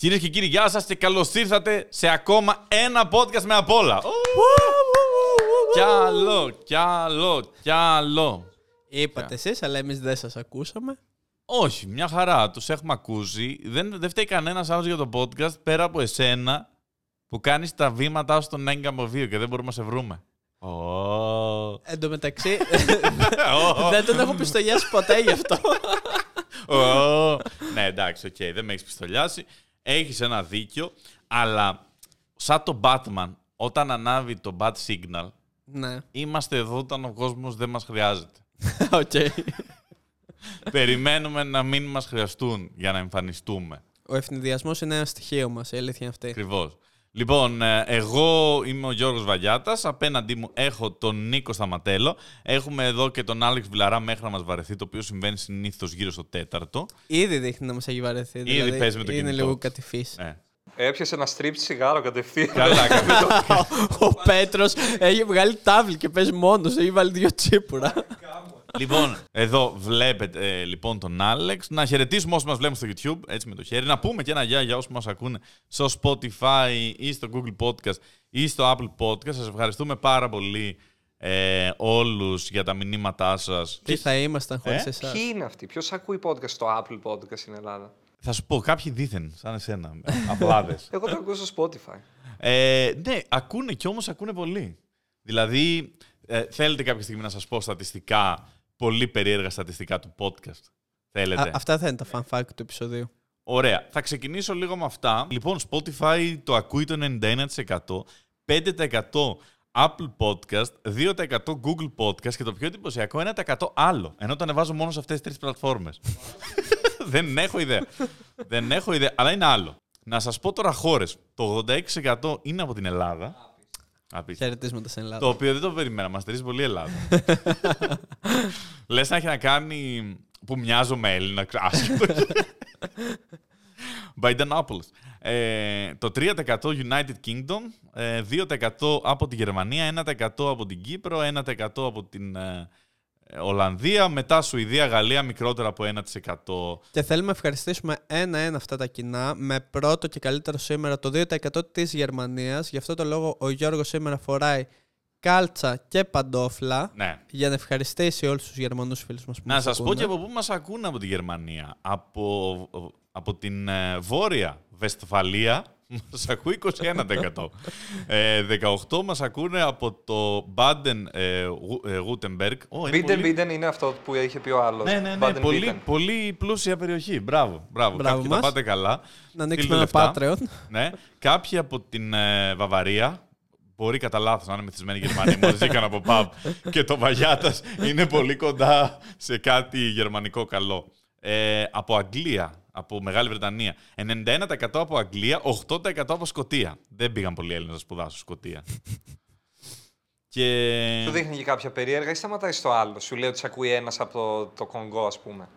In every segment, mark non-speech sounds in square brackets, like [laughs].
Κυρίες και κύριοι, γεια σας και καλώς ήρθατε σε ακόμα ένα podcast με απ' όλα. Κι άλλο, κι άλλο, κι άλλο. Είπατε εσείς, αλλά εμείς δεν σας ακούσαμε. Όχι, μια χαρά. Τους έχουμε ακούσει. Δεν, δεν φταίει κανένας άλλος για το podcast πέρα από εσένα που κάνεις τα βήματά σου στον έγκαμο βίο και δεν μπορούμε να σε βρούμε. Oh. Εν τω μεταξύ, [laughs] δεν τον έχω πιστολιάσει ποτέ γι' αυτό. Oh. ναι, εντάξει, οκ, δεν με έχεις πιστολιάσει. Έχεις ένα δίκιο, αλλά σαν το Batman, όταν ανάβει το Bat Signal, ναι. είμαστε εδώ όταν ο κόσμος δεν μας χρειάζεται. [laughs] Οκ. Περιμένουμε να μην μας χρειαστούν για να εμφανιστούμε. Ο αιφνιδιασμός είναι ένα στοιχείο μας, η αλήθεια είναι αυτή. Ακριβώς. Λοιπόν, ε, εγώ είμαι ο Γιώργος Βαγιάτας, απέναντί μου έχω τον Νίκο Σταματέλο, έχουμε εδώ και τον Άλεξ Βλαρά μέχρι να μας βαρεθεί, το οποίο συμβαίνει συνήθως γύρω στο τέταρτο. Ήδη δείχνει να μας έχει βαρεθεί. Ήδη δηλαδή, παίζει με το Είναι κινητό λίγο της. κατηφή. Ε, Έπιασε ένα στριπ τσιγάρο κατευθείαν. καλά, καλά. [laughs] Ο Πέτρος έχει βγάλει τάβλη και παίζει μόνος. Έχει βάλει δύο τσίπουρα. Λοιπόν, εδώ βλέπετε ε, λοιπόν τον Άλεξ. Να χαιρετήσουμε όσοι μας βλέπουν στο YouTube, έτσι με το χέρι. Να πούμε και ένα γεια για όσοι μας ακούνε στο Spotify ή στο Google Podcast ή στο Apple Podcast. Σας ευχαριστούμε πάρα πολύ ε, όλους για τα μηνύματά σας. Τι θα ήμασταν χωρίς Ε; εσάς; Ποιοι είναι αυτοί, ποιος ακούει podcast στο Apple Podcast στην Ελλάδα; Θα σου πω, κάποιοι δίθεν, σαν εσένα, [laughs] απλάδες. Εγώ το ακούω στο Spotify. Ε, ναι, ακούνε κι όμως ακούνε πολύ. Δηλαδή, ε, θέλετε κάποια στιγμή να σας πω στατιστικά, πολύ περίεργα στατιστικά του podcast. Θέλετε; Αυτά θα είναι τα fun fact του επεισοδίου. Ωραία. Θα ξεκινήσω λίγο με αυτά. Λοιπόν, Spotify το ακούει το 91%, 5% Apple Podcast, 2% Google Podcast και το πιο εντυπωσιακό 1% άλλο. Ενώ το ανεβάζω μόνο σε αυτές τις τρεις πλατφόρμες. [laughs] Δεν έχω ιδέα. Δεν έχω ιδέα, αλλά είναι άλλο. Να σας πω τώρα χώρες. Το 86% είναι από την Ελλάδα. Απίστευτο. Χαιρετίσματα στην Ελλάδα. Το οποίο δεν το περιμένα. Μας στερεί πολύ η Ελλάδα. [laughs] Λες να έχει να κάνει που μοιάζω με Έλληνα. Άσχετο. [laughs] Baidanopoulos. Ε, το 3% United Kingdom, ε, 2% από τη Γερμανία, 1% από την Κύπρο, 1% από την ε, Ολλανδία, μετά Σουηδία, Γαλλία, μικρότερα από 1%. Και θέλουμε να ευχαριστήσουμε ένα-ένα αυτά τα κοινά με πρώτο και καλύτερο σήμερα το 2% της Γερμανίας. Γι' αυτό το λόγο ο Γιώργος σήμερα φοράει κάλτσα και παντόφλα Ναι. για να ευχαριστήσει όλους τους Γερμανούς φίλους μας που Να μας σας πω ακούνε. και από πού μας ακούνε από τη Γερμανία. Από, από την ε, βόρεια Βεσφαλία μας ακούει 21%. ε, 18 μας ακούνε από το Baden ε, Γου- ε, Württemberg. Ω, είναι Μπίντεν πολύ- Μπίντεν είναι αυτό που είχε πει ο άλλος. Ναι, ναι, ναι. Πολύ, πολύ πλούσια περιοχή. Μπράβο, μπράβο. Μπράβο Κάποιοι τα μας. πάτε καλά. Να ανοίξουμε Στείλτε ένα λεφτά. Patreon. Ναι. Κάποιοι από την ε, Βαβαρία. Μπορεί κατά λάθος να είναι μεθυσμένοι Γερμανοί. Μόλις βγήκαν από pub. [laughs] Και το Βαγιάτα είναι πολύ κοντά σε κάτι γερμανικό καλό. Ε, από Αγγλία, από Μεγάλη Βρετανία. 91% από Αγγλία, 8% από Σκοτία. Δεν πήγαν πολλοί Έλληνες να σπουδάσουν στη Σκοτία. [laughs] και... Του δείχνει και κάποια περίεργα ή σταματάει στο άλλο; Σου λέει ότι σε ακούει ένας από το, το Κονγκό, ας πούμε.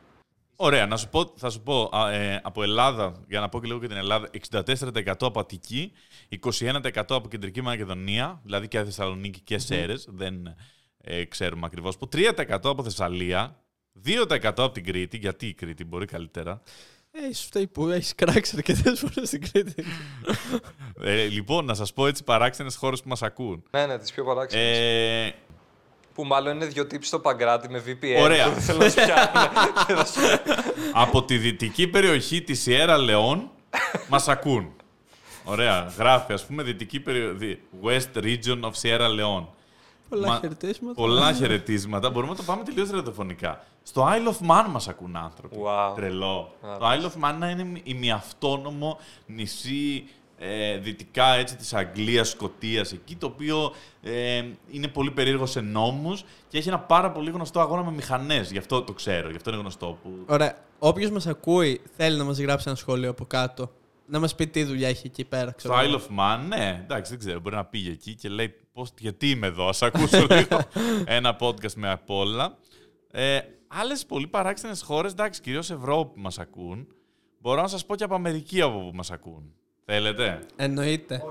Ωραία, να σου πω, θα σου πω α, ε, από Ελλάδα, για να πω και λίγο και την Ελλάδα, 64% από Αττική, 21% από Κεντρική Μακεδονία, δηλαδή και Θεσσαλονίκη και Σέρες, δεν ε, ξέρουμε ακριβώς που, 3% από Θεσσαλία, 2% από την Κρήτη, γιατί η Κρήτη μπορεί καλύτερα. Έχεις φταίει που έχεις κράξει αρκετές φορές στην Κρήτη. Ε, λοιπόν, να σας πω έτσι παράξενες χώρες που μας ακούν. Ναι, ναι, τις πιο παράξενες. Ε, Που μάλλον είναι δύο τύποι στο Παγκράτη με VPN. Ωραία. που Δεν θέλω να σου πιάνουν. Και θα σου- από τη δυτική περιοχή της Σιέρα Λεόν μας ακούν. Ωραία, γράφει ας πούμε δυτική περιοχή, West Region of Sierra Leone. Πολλά Μα- χαιρετίσματα. Πολλά χαιρετίσματα. Μπορούμε να το πάμε τελείως ραδιοφωνικά. Στο Isle of Man μας ακούν άνθρωποι. Wow. Τρελό. Α, το Isle of Man είναι ημιαυτόνομο νησί ε, δυτικά έτσι, της Αγγλίας, Σκοτίας εκεί, το οποίο ε, είναι πολύ περίεργο σε νόμους και έχει ένα πάρα πολύ γνωστό αγώνα με μηχανές. Γι' αυτό το ξέρω, γι' αυτό είναι γνωστό. Που... Ωραία. Όποιος μας ακούει θέλει να μας γράψει ένα σχόλιο από κάτω. Να μας πει τι δουλειά έχει εκεί πέρα. Στο Ξέρω. Isle of Man, ναι, εντάξει, δεν ξέρω. Μπορεί να πήγε εκεί και λέει πώς, γιατί είμαι εδώ. Ας ακούσω [laughs] λίγο ένα podcast με απ' όλα. Ε, Άλλες πολύ παράξενες χώρες, εντάξει, κυρίως Ευρώπη μας ακούν. Μπορώ να σας πω και από Αμερική από που μας ακούν. Θέλετε; Εννοείται.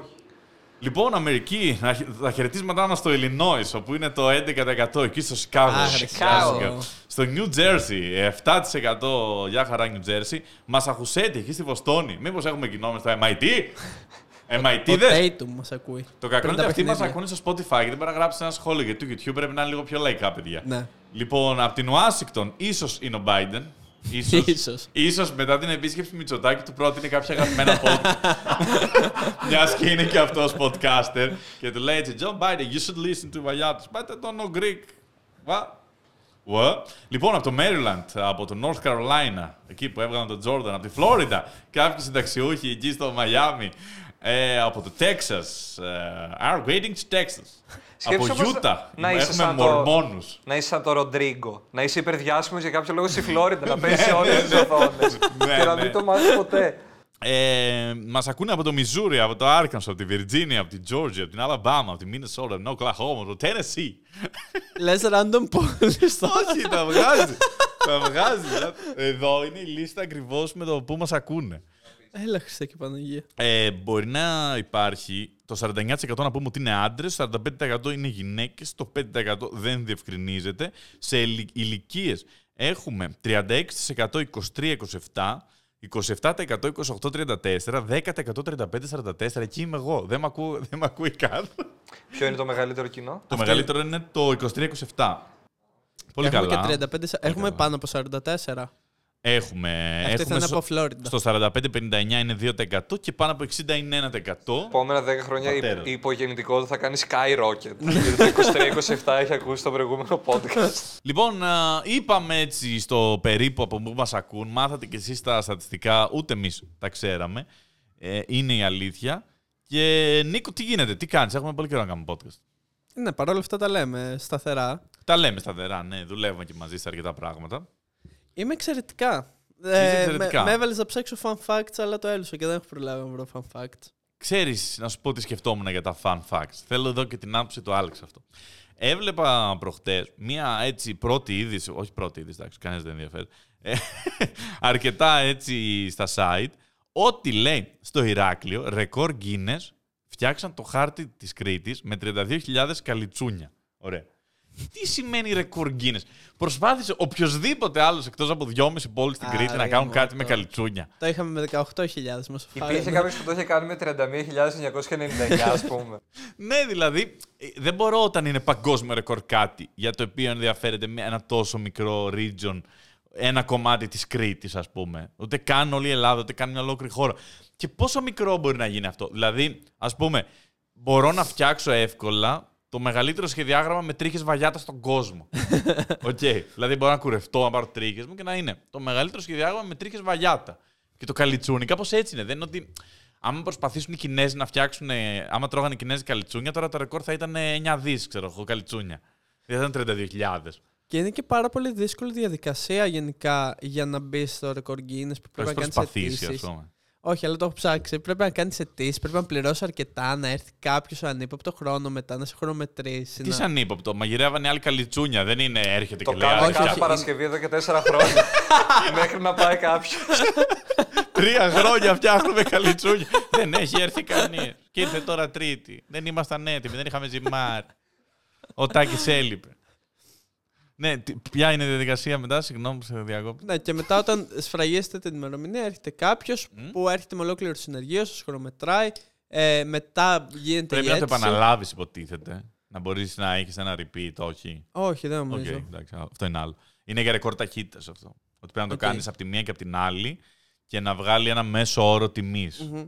Λοιπόν, Αμερική, να χ- τα χαιρετίσματά μας στο Illinois, όπου είναι το 11%, εκεί στο Chicago. Α, Chicago. Chicago. Στο New Jersey, 7% για χαρά New Jersey. Μασαχουσέτη, εκεί στη Βοστόνη. Μήπως έχουμε κοινό με στο MIT. MIT Ο δεν. Tatum μας ακούει. Το κακό Πριν είναι τα ότι αυτοί μας παιχνίδια. ακούνε στο Spotify και δεν μπορεί να γράψει ένα σχόλιο γιατί το YouTube πρέπει να είναι λίγο πιο λαϊκά, παιδιά. Ναι. Λοιπόν, από την Ουάσιγκτον, ίσως είναι ο Biden. Ίσως, Ίσως. ίσως μετά την επίσκεψη Μητσοτάκη του πρότεινε κάποια αγαπημένα [laughs] podcast. Μιας και είναι και αυτός podcaster. Και του λέει έτσι, John Biden, you should listen to Βαγιάτος. But I don't know Greek. What? What? Λοιπόν, από το Maryland, από το North Carolina, εκεί που έβγαλαν τον Jordan, από τη Florida, κάποιοι συνταξιούχοι εκεί στο Miami, ε, από το Texas, ε, are waiting to Texas. από Σκέψου πως Utah, να είσαι έχουμε σαν το- μορμόνους. Να είσαι σαν το Ροντρίγκο. Να είσαι υπερδιάσημος για κάποιο λόγο στη [laughs] Φλόριντα. να παίζεις σε όλε τι οθόνες. Ναι, και να ναι. μην το μάθεις ποτέ. Ε, Μας ακούνε από το Μιζούρι, από το Άρκανσο, από τη Βιρτζίνια, από την Τζόρτζια, από την Αλαμπάμα, από τη Μίνεσότα, από την Οκλαχώμα, από το Τένεσί. Λες random πόλεις τώρα. Όχι, τα βγάζεις. τα βγάζεις. Εδώ είναι η λίστα ακριβώς με το που μας ακούνε. Έλα Χριστέ και Παναγία. Ε, μπορεί να υπάρχει το 49% να πούμε ότι είναι άντρες, το 45% είναι γυναίκες, το 5% δεν διευκρινίζεται. Σε ηλικίες έχουμε 36% 23-27, 27% 28-34, 10% 35-44. Εκεί είμαι εγώ. Δεν με ακούει, δεν μ' ακούει καν. Ποιο είναι το μεγαλύτερο κοινό; το μεγαλύτερο είναι το 23-27. Πολύ Έχουμε καλά. και 35. Έχουμε καλά. πάνω από 44. Έχουμε. Αυτή θα έχουμε είναι στο- από Φλόριντα. Στο 45-59 είναι 2% και πάνω από 60 είναι 1%. Επόμενα 10 χρόνια η, Πατέρας. η υπογεννητικότητα θα κάνει skyrocket. Γιατί το 23-27 έχει ακούσει το προηγούμενο podcast. Λοιπόν, α, είπαμε έτσι στο περίπου από που μας ακούν, μάθατε κι εσείς τα στατιστικά, ούτε εμείς τα ξέραμε. Ε, είναι η αλήθεια. Και Νίκο, τι γίνεται, τι κάνεις, έχουμε πολύ καιρό να κάνουμε podcast. Ναι, παρόλα αυτά τα λέμε σταθερά. Τα λέμε σταθερά, ναι, δουλεύουμε και μαζί σε αρκετά πράγματα. Είμαι εξαιρετικά. Ε, εξαιρετικά. Με, με έβαλες να ψάξω fun facts, αλλά το έλουσα και δεν έχω προλάβει να βρω fun facts. Ξέρεις, να σου πω τι σκεφτόμουν για τα fun facts. Θέλω εδώ και την άποψη του Άλεξ αυτό. Έβλεπα προχτές μία έτσι πρώτη είδηση, όχι πρώτη είδηση, εντάξει, κανένας δεν ενδιαφέρει, ε, [laughs] αρκετά έτσι στα site, ότι λέει στο Ηράκλειο, ρεκόρ Guinness, φτιάξαν το χάρτη της Κρήτης με 32.000 καλιτσούνια. Ωραία. Τι σημαίνει ρεκόρ Guinness; Προσπάθησε οποιοδήποτε άλλος εκτός από δυόμιση πόλεις στην Α, Κρήτη να ρε, κάνουν μου, κάτι με το- καλιτσούνια. Το είχαμε με 18.000 μας Υπήρχε κάποιος που το είχε κάνει με 31.999, ας πούμε. [laughs] Ναι, δηλαδή ε, δεν μπορώ όταν είναι παγκόσμιο ρεκόρ κάτι για το οποίο ενδιαφέρεται με ένα τόσο μικρό region, ένα κομμάτι της Κρήτης ας πούμε. Ούτε καν όλη η Ελλάδα, ούτε καν μια ολόκληρη χώρα. Και πόσο μικρό μπορεί να γίνει αυτό; Δηλαδή, ας πούμε, μπορώ να φτιάξω εύκολα το μεγαλύτερο σχεδιάγραμμα με τρίχες βαγιάτα στον κόσμο. [laughs] Οκ. Δηλαδή μπορώ να κουρευτώ, να πάρω τρίχες μου και να είναι το μεγαλύτερο σχεδιάγραμμα με τρίχες βαγιάτα. Και το καλιτσούνι, κάπως έτσι είναι. Δεν είναι ότι άμα προσπαθήσουν οι Κινέζοι να φτιάξουν. ε, Άμα τρώγανε οι Κινέζοι καλιτσούνια, τώρα το ρεκόρ θα ήταν ε, 9 δις, ξέρω εγώ, καλιτσούνια. Δεν θα ήταν 32.000. Και είναι και πάρα πολύ δύσκολη διαδικασία γενικά για να μπεις στο ρεκόρ Guinness που Το πρέπει έχει να κάνεις προσπαθήσει, α αιτήσει. πούμε. Όχι, αλλά το έχω ψάξει. Πρέπει να κάνεις αιτήσεις, πρέπει να πληρώσεις αρκετά, να έρθει κάποιος ανύποπτο χρόνο μετά, να σε χρονομετρήσει. Τι να... σαν ύποπτο, μαγειρεύανε άλλοι καλιτσούνια. Δεν είναι έρχεται Το και λέει. κάνω «Α, όχι, κάθε φτιάξτε». Παρασκευή εδώ και 4 χρόνια. [laughs] Μέχρι να πάει κάποιος. Τρία χρόνια φτιάχνουμε καλιτσούνια. δεν έχει έρθει κανείς. Και ήρθε τώρα Τρίτη. Δεν ήμασταν έτοιμοι, δεν είχαμε ζυμάρ. Ο Τάκης έλειπε. Ναι, τι- ποια είναι η διαδικασία μετά, συγγνώμη που σε διακόπτω. Ναι, και μετά όταν σφραγίσετε την ημερομηνία, έρχεται κάποιος Μμ. που έρχεται με ολόκληρο συνεργείο, σα χρονομετράει. Ε, μετά γίνεται Πρέπει η να το αίτηση. επαναλάβεις, υποτίθεται. Να μπορείς να έχεις ένα repeat, όχι. Όχι, δεν Οκ, νομίζω. εντάξει, αυτό είναι άλλο. Είναι για ρεκόρ ταχύτητας αυτό. Ότι πρέπει να το Οκ. κάνεις από τη μία και από την άλλη και να βγάλει ένα μέσο όρο τιμής. Μμμ.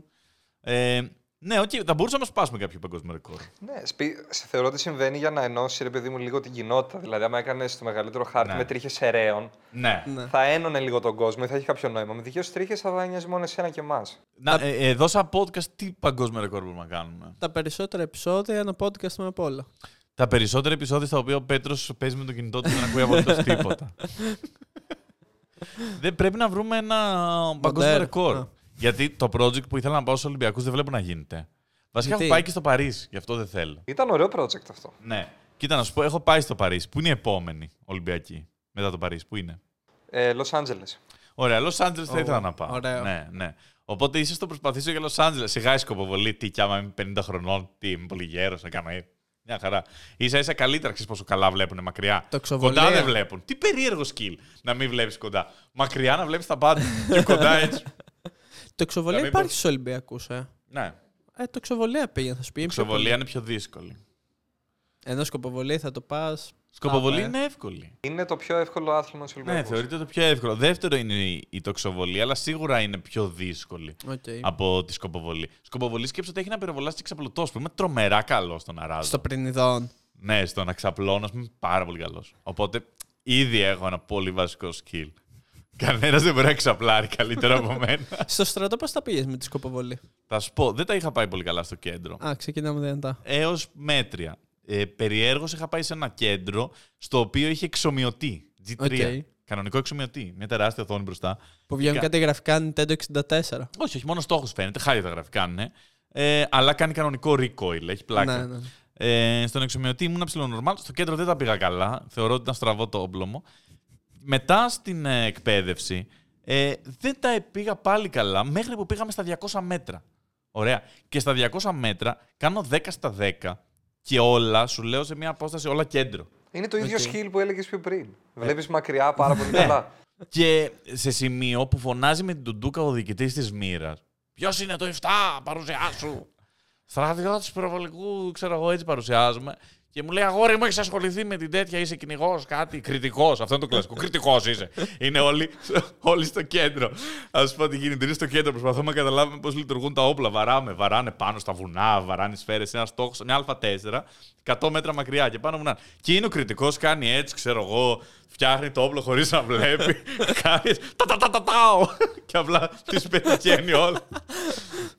Ε, ναι, οκ, θα μπορούσαμε να σπάσουμε κάποιο παγκόσμιο ρεκόρ. Ναι, σπι... σε θεωρώ ότι συμβαίνει για να ενώσει ρε παιδί μου λίγο την κοινότητα. Δηλαδή, άμα έκανες το μεγαλύτερο χάρτη Ναι. με τρίχες ερέων, Ναι. Ναι. θα ένωνε λίγο τον κόσμο ή θα έχει κάποιο νόημα. Με δικές τρίχες θα νοιάζει μόνο εσένα και εμάς. Να, ε, ε, εδώ σαν podcast τι παγκόσμιο ρεκόρ μπορούμε να κάνουμε; Τα περισσότερα επεισόδια, ένα podcast με απ' όλα. Τα περισσότερα επεισόδια στα οποία ο Πέτρος παίζει με το κινητό του δεν ακούει απολύτως [laughs] τίποτα. δεν πρέπει να βρούμε ένα παγκόσμιο Μοντέρ. ρεκόρ. Α. Γιατί το project που ήθελα να πάω στους Ολυμπιακούς δεν βλέπω να γίνεται. Βασικά έχω Γιατί; πάει και στο Παρίσι, γι' αυτό δεν θέλω. Ήταν ωραίο project αυτό. Ναι. Κοίτα να σου πω, έχω πάει στο Παρίσι. Πού είναι η επόμενη Ολυμπιακή μετά το Παρίσι, πού είναι; Ε, Los Angeles. Ωραία, Los Angeles θα Ω, ήθελα να πάω. ωραίο. Ναι, ναι. Οπότε ίσω το προσπαθήσω για Λο Άντζελε. Σιγά η σκοποβολή, τι κι άμα είμαι 50 χρονών, τι είμαι πολύ γέρος, να κάνω έτσι. Μια χαρά. σα ίσα καλύτερα ξέρεις πόσο καλά βλέπουν μακριά. Τοξοβολία. Κοντά δεν βλέπουν. Τι περίεργο skill να μην βλέπεις κοντά. Μακριά να βλέπεις τα πάντα. και κοντά έτσι. Το εξοβολία Να μην υπάρχει πω- στους Ολυμπιακούς, ε. ναι. Ε, το εξοβολία πήγαινε, θα σου πει. Η είναι πιο ξοβολία πολύ. είναι πιο δύσκολη. Ενώ σκοποβολή θα το πας. Σκοποβολή Πάμε. είναι εύκολη. Είναι το πιο εύκολο άθλημα στους Ναι, Ολυμπιακούς. θεωρείται το πιο εύκολο. Δεύτερο είναι η- η τοξοβολή, αλλά σίγουρα είναι πιο δύσκολη Okay. από τη σκοποβολή. Σκοποβολή σκέψω ότι έχει να πυροβολάσει και ξαπλωτό που είμαι τρομερά καλό στον αράζο. Στο πρινιδόν. Ναι, στο να ξαπλώνω, ας πούμε, πάρα πολύ καλός. Οπότε ήδη έχω ένα πολύ βασικό skill. Κανένας δεν μπορεί να ξαπλάρει καλύτερα από μένα. [laughs] Στο στρατό πώς τα πήγες με τη σκοποβολή; Θα σου πω, δεν τα είχα πάει πολύ καλά στο κέντρο. Α, ξεκινάμε δυνατά. Έως μέτρια. Ε, Περιέργως είχα πάει σε ένα κέντρο στο οποίο είχε εξομοιωτή. G3. OK. Κανονικό εξομοιωτή. Μια τεράστια οθόνη μπροστά. Που βγαίνουν Κα- κάτι γραφικά Nintendo 64. Όχι, όχι, μόνο στόχος φαίνεται. Χάρη τα γραφικά είναι. Ε, αλλά κάνει κανονικό recoil. Έχει πλάκα. Ναι, ναι. Ε, στον εξομοιωτή ήμουν ψιλονορμάλ. Στο κέντρο δεν τα πήγα καλά. Θεωρώ ότι ήταν στραβό το όπλο μου. Μετά στην ε, εκπαίδευση ε, δεν τα πήγα πάλι καλά μέχρι που πήγαμε στα 200 μέτρα. Ωραία. Και στα 200 μέτρα κάνω 10 στα 10 και όλα, σου λέω σε μια απόσταση, όλα κέντρο. Είναι το ίδιο OK. skill που έλεγες πιο πριν. Βλέπεις μακριά πάρα πολύ καλά. Και σε σημείο που φωνάζει με την τουντούκα ο διοικητής της μοίρας. Ποιος είναι το 7, παρουσιάσου. Στρατιώτη πυροβολικού, ξέρω εγώ, έτσι παρουσιάζουμε. Και μου λέει: Αγόρι μου, έχεις ασχοληθεί με την τέτοια, είσαι κυνηγός, κάτι. Κριτικός. Αυτό είναι το κλασικό. Κριτικός είσαι. είναι όλοι, όλοι στο κέντρο. Α σου πω τι γίνεται. Είναι στο κέντρο. Προσπαθούμε να καταλάβουμε πώς λειτουργούν τα όπλα. Βαράμε, βαράνε πάνω στα βουνά, βαράνε σφαίρες. Ένα στόχος, μια Α4, 100 μέτρα μακριά και πάνω βουνά. Και είναι ο κριτικός, κάνει έτσι, ξέρω εγώ, φτιάχνει το όπλο χωρίς να βλέπει. [laughs] κάνεις. Τα τα τα τα τάω. Και απλά τι πετυχαίνει όλα.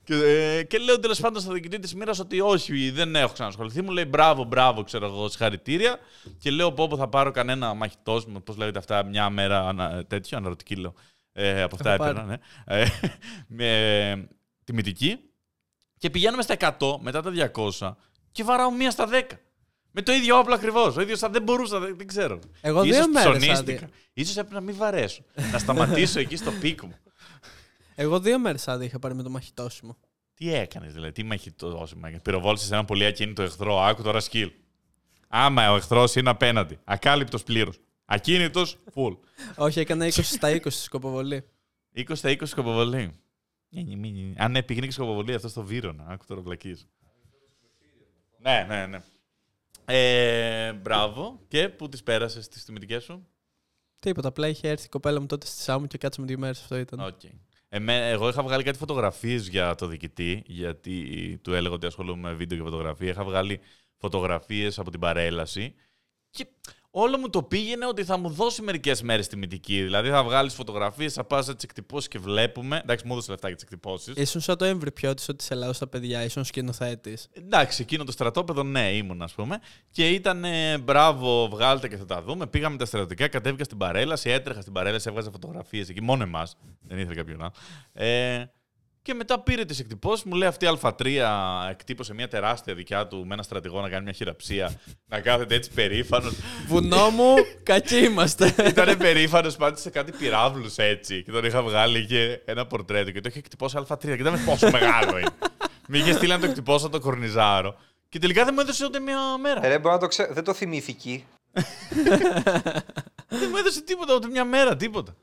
Και, ε, και λέω τέλος πάντων στο διοικητή της μοίρας ότι όχι, δεν έχω ξανασχοληθεί. Μου λέει μπράβο, μπράβο, ξέρω εγώ, συγχαρητήρια. Και λέω πω, πω θα πάρω κανένα μαχητός, πώς λέγεται αυτά, μια μέρα ανα, τέτοιο, αναρωτική λέω. Ε, από αυτά Έχω έπαιρνα, ναι. Ε, με τιμητική. Και πηγαίνουμε στα 100 μετά τα 200 και βαράω μία στα 10. Με το ίδιο όπλο ακριβώς. Ο ίδιος δεν μπορούσα, δεν, δεν ξέρω. Εγώ Ίσως δύο μέρες ψωνίστηκα. Ίσως έπρεπε να μην βαρέσω. να σταματήσω εκεί στο peak μου. Εγώ δύο μέρες άδεια είχα πάρει με το μαχητόσιμο. Τι έκανες, δηλαδή, τι μαχητό έκανες; Πυροβόλησες έναν πολύ ακίνητο εχθρό. Άκου τώρα skill. Άμα ο εχθρός είναι απέναντι. Ακάλυπτος πλήρως. Ακίνητος, full. Όχι, έκανα 20 στα 20 στη σκοποβολή. 20 στα 20 σκοποβολή. Αν ναι, πήγαινε και σκοποβολή αυτό στο Βύρονα. Άκου τώρα βλακεία. Ναι, ναι, ναι. Ε, μπράβο. Και πού τις πέρασες τις τιμητικές σου; Τίποτα. Απλά είχε έρθει η κοπέλα μου τότε στη Σάμου και κάτσαμε δύο μέρες. Αυτό ήταν. Οκ. Εμέ- εγώ είχα βγάλει κάτι φωτογραφίες για το διοικητή, γιατί του έλεγα ότι ασχολούμαι με βίντεο και φωτογραφία. Είχα βγάλει φωτογραφίες από την παρέλαση και όλο μου το πήγαινε ότι θα μου δώσει μερικές μέρες τιμητική. Δηλαδή θα βγάλεις φωτογραφίες, θα πας να τις εκτυπώσεις και βλέπουμε. Εντάξει, μου έδωσε λεφτά για τις εκτυπώσεις. Ήσουν σαν το έμβρι τη ότι σε λαός στα παιδιά, ήσουν σκηνοθέτης. Εντάξει, εκείνο το στρατόπεδο, ναι, ήμουν, ας πούμε. Και ήταν ε, μπράβο, βγάλτε και θα τα δούμε. Πήγαμε τα στρατιωτικά, κατέβηκα στην παρέλαση, έτρεχα στην παρέλαση, έβγαζα φωτογραφίες εκεί, μόνο εμάς. Δεν ήθελε κάποιον άλλο. Ε, και μετά πήρε τις εκτυπώσεις, μου λέει αυτή η Α3 εκτύπωσε μια τεράστια δικιά του με ένα στρατηγό να κάνει μια χειραψία. [laughs] να κάθεται έτσι περήφανος. Βουνό μου, κακοί είμαστε. [laughs] Ήταν περήφανος πάντως σε κάτι πυράβλους έτσι. Και τον είχα βγάλει και ένα πορτρέτο και το είχε εκτυπώσει Α3. Και δεν πόσο μεγάλο είναι. [laughs] Μη είχε στείλει να το εκτυπώσω το κορνιζάρο. Και τελικά δεν μου έδωσε ούτε μία μέρα. Ε, ρε, μπορεί να το ξέ... Δεν το θυμήθηκε. δεν μου έδωσε τίποτα, ούτε μια μέρα, τίποτα.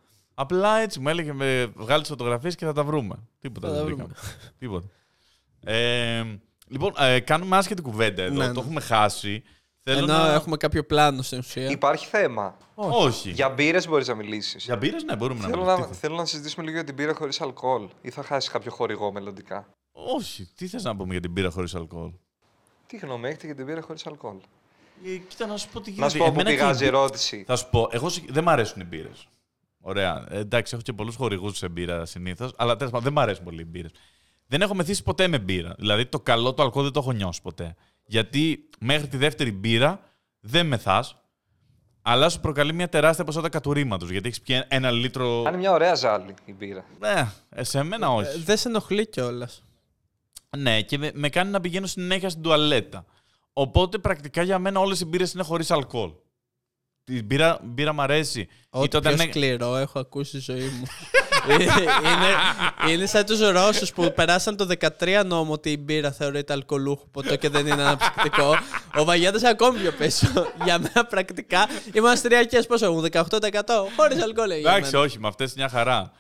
Απλά έτσι μου έλεγε με βγάλει τις φωτογραφίες και θα τα βρούμε. Τίποτα Θα δεν τα βρήκαμε. [laughs] τίποτα. Ε, λοιπόν, ε, κάνουμε άσχετη κουβέντα εδώ. Ναι, Το ναι. έχουμε χάσει. Θέλω Ενώ να... έχουμε κάποιο πλάνο στην ουσία. Υπάρχει θέμα. Όχι. Για μπύρες μπορείς να μιλήσεις. Για μπύρες, ναι, μπορούμε Θέλω να να, μιλήσουμε. θέλω να συζητήσουμε λίγο για την μπύρα χωρίς αλκοόλ. Ή θα χάσεις κάποιο χορηγό μελλοντικά. Όχι. Τι θες να πούμε για την μπύρα χωρίς αλκοόλ; Τι γνώμη έχετε για την μπύρα χωρίς αλκοόλ; Ε, κοίτα να σου πω τι γίνεται. Να σου πω που Εμένα και πηγάζει η η μπύ- ερώτηση. Θα σου πω, εγώ συ- δεν μ' αρέσουν οι μπύρες. Ωραία. Ε, εντάξει, έχω και πολλούς χορηγούς σε μπύρα συνήθως, αλλά τέλος πάντων δεν μ' αρέσουν πολύ οι μπύρες. Δεν έχω μεθύσει ποτέ με μπύρα. Δηλαδή το καλό το αλκοόλ δεν το έχω νιώσει ποτέ. Γιατί μέχρι τη δεύτερη μπύρα δεν μεθάς, αλλά σου προκαλεί μια τεράστια ποσότητα κατουρήματο. Γιατί έχεις πιει ένα λίτρο. Αν είναι μια ωραία ζάλη η μπύρα. Ναι, ε, σε μένα Ε, όχι. Δεν σε ενοχλεί κιόλας. Ναι, και με, με κάνει να πηγαίνω συνέχεια στην τουαλέτα. Οπότε πρακτικά για μένα όλες οι μπύρες είναι χωρίς αλκοόλ. Η μπύρα, μπύρα μ' αρέσει. Ό,τι Είτε πιο όταν είναι- σκληρό έχω ακούσει στη ζωή μου. είναι, είναι σαν τους Ρώσους που περάσαν το 13 νόμο ότι η μπύρα θεωρείται αλκοολούχο ποτό και δεν είναι αναψυκτικό. Ο Βαγιάτα ακόμη πιο πίσω. Για μένα πρακτικά είμαστε τριακές πόσο έχουν, 18% χωρίς αλκοόλ. Εντάξει, όχι, με αυτές μια χαρά.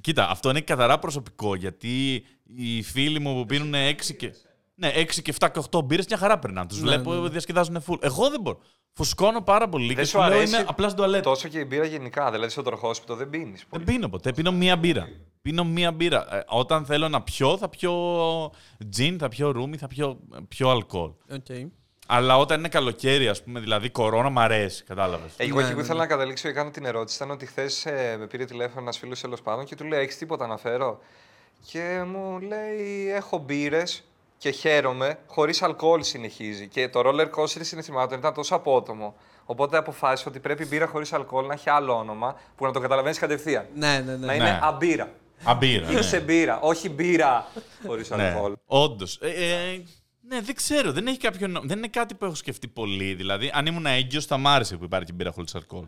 Κοίτα, αυτό είναι καθαρά προσωπικό γιατί οι φίλοι μου που πίνουν 6 και. Ναι, 6 και 7 και 8 μπύρες μια χαρά περνάνε. Τους Ναι, βλέπω ναι. διασκεδάζουν full. Εγώ δεν μπορώ. Φουσκώνω πάρα πολύ Δεν και σου σου λέω αρέσει είμαι απλά στην τουαλέτα. Τόσο και η μπύρα γενικά. Δηλαδή στο τροχόσπιτο δεν πίνεις. Δεν πίνω ποτέ. Πίνω μία μπύρα. Πίνω μία μπύρα. Ε, όταν θέλω να πιω, θα πιω τζιν, θα πιω ρούμι, θα πιω, πιω αλκοόλ. Okay. Αλλά όταν είναι καλοκαίρι, ας πούμε, δηλαδή κορώνα, μ' αρέσει. Κατάλαβες. Εγώ Ναι, εκεί που ναι, ήθελα ναι. να καταλήξω και κάνω την ερώτηση ήταν ότι χθες με πήρε τηλέφωνο ένας φίλος τέλο πάντων και του λέει: Έχεις τίποτα να φέρω; Και μου λέει: Έχω μπύρες και χαίρομαι. Χωρίς αλκοόλ συνεχίζει. Και το roller coaster συναισθημάτων ήταν τόσο απότομο. Οπότε αποφάσισα ότι πρέπει η μπύρα χωρίς αλκοόλ να έχει άλλο όνομα που να το καταλαβαίνεις κατευθείαν. Ναι, ναι, ναι. Να είναι Ναι. αμπύρα. Αμπύρα. ναι. Είσαι μπύρα, όχι μπύρα χωρίς ναι. αλκοόλ. Όντως. Ε, ε, ναι, δεν ξέρω. Δεν, έχει κάποιο, νο- δεν είναι κάτι που έχω σκεφτεί πολύ. Δηλαδή, αν ήμουν έγκυο, θα μ' άρεσε που υπάρχει μπύρα χωρίς αλκοόλ.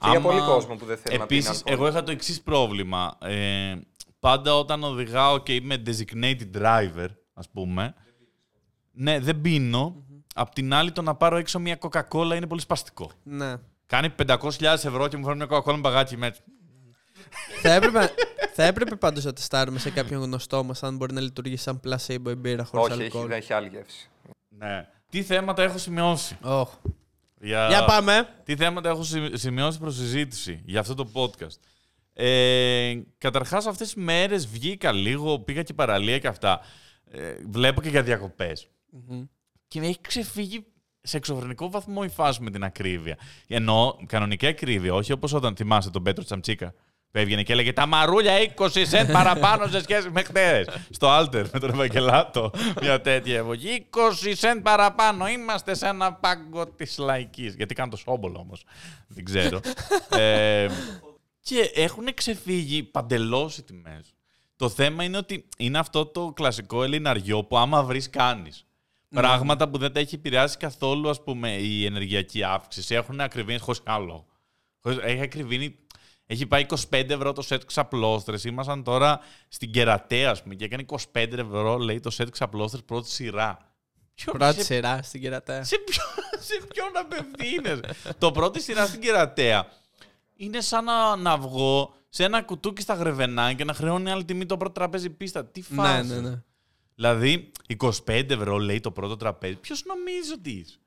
Και για πολύ κόσμο που δεν θέλει να πίνει Επίσης, αλκοόλ. εγώ είχα το εξής πρόβλημα. Ε, πάντα όταν οδηγάω και είμαι designated driver, ας πούμε, ναι, δεν πίνω. Απ' την άλλη, το να πάρω έξω μια Coca-Cola είναι πολύ σπαστικό. ναι. Κάνει 500.000 ευρώ και μου φέρνει μια Coca-Cola με μπαγάκι με. θα έπρεπε, θα έπρεπε πάντως να τεστάρουμε σε κάποιον γνωστό μας αν μπορεί να λειτουργήσει σαν placebo η μπύρα χωρίς Όχι, έχει, αλκοόλ. δεν έχει άλλη γεύση. Ναι. Τι θέματα έχω σημειώσει; Oh. Για... Για πάμε. Τι θέματα έχω σημει- σημειώσει προς συζήτηση για αυτό το podcast; Ε, καταρχάς αυτές τις μέρες βγήκα λίγο, πήγα και παραλία και αυτά. Ε, βλέπω και για διακοπές. Μμμ. Και με έχει ξεφύγει σε εξωφρενικό βαθμό η φάση με την ακρίβεια. Εννοώ κανονική ακρίβεια, όχι όπως όταν θυμάσαι τον Πέτρο Τσαμτσίκα. Που έβγαινε και έλεγε τα μαρούλια 20 σεντ παραπάνω σε σχέση με χτες. Στο Alter με τον Ευαγγελάτο. Μια τέτοια εποχή. 20 σεντ παραπάνω. Είμαστε σε ένα πάγκο της λαϊκής. Γιατί κάνω το σόμπολο όμως. Δεν ξέρω. ε, και έχουν ξεφύγει παντελώς οι τιμές. Το θέμα είναι ότι είναι αυτό το κλασικό ελληναριό που άμα βρεις, κάνεις. Πράγματα που δεν τα έχει επηρεάσει καθόλου, ας πούμε, η ενεργειακή αύξηση. Έχουν ακριβήνει χωρίς άλλο. Χωρίς- Έχει ακριβήνει. Έχει πάει 25 ευρώ το σετ ξαπλώστρες. Ήμασταν τώρα στην Κερατέα, ας πούμε, και έκανε 25 ευρώ, λέει, το σετ ξαπλώστρες πρώτη σειρά. Ποιο- Πρώτη σε, σειρά στην κερατέα. σε, ποιο, [laughs] σε ποιον απευθύνεσαι; το πρώτη σειρά στην Κερατέα είναι σαν να, να βγω σε ένα κουτούκι στα γρεβενά και να χρεώνει άλλη τιμή το πρώτο τραπέζι πίστα. Τι Ναι, φάση. ναι, ναι. Δηλαδή, 25 ευρώ λέει το πρώτο τραπέζι. Ποιος νομίζει ότι είσαι;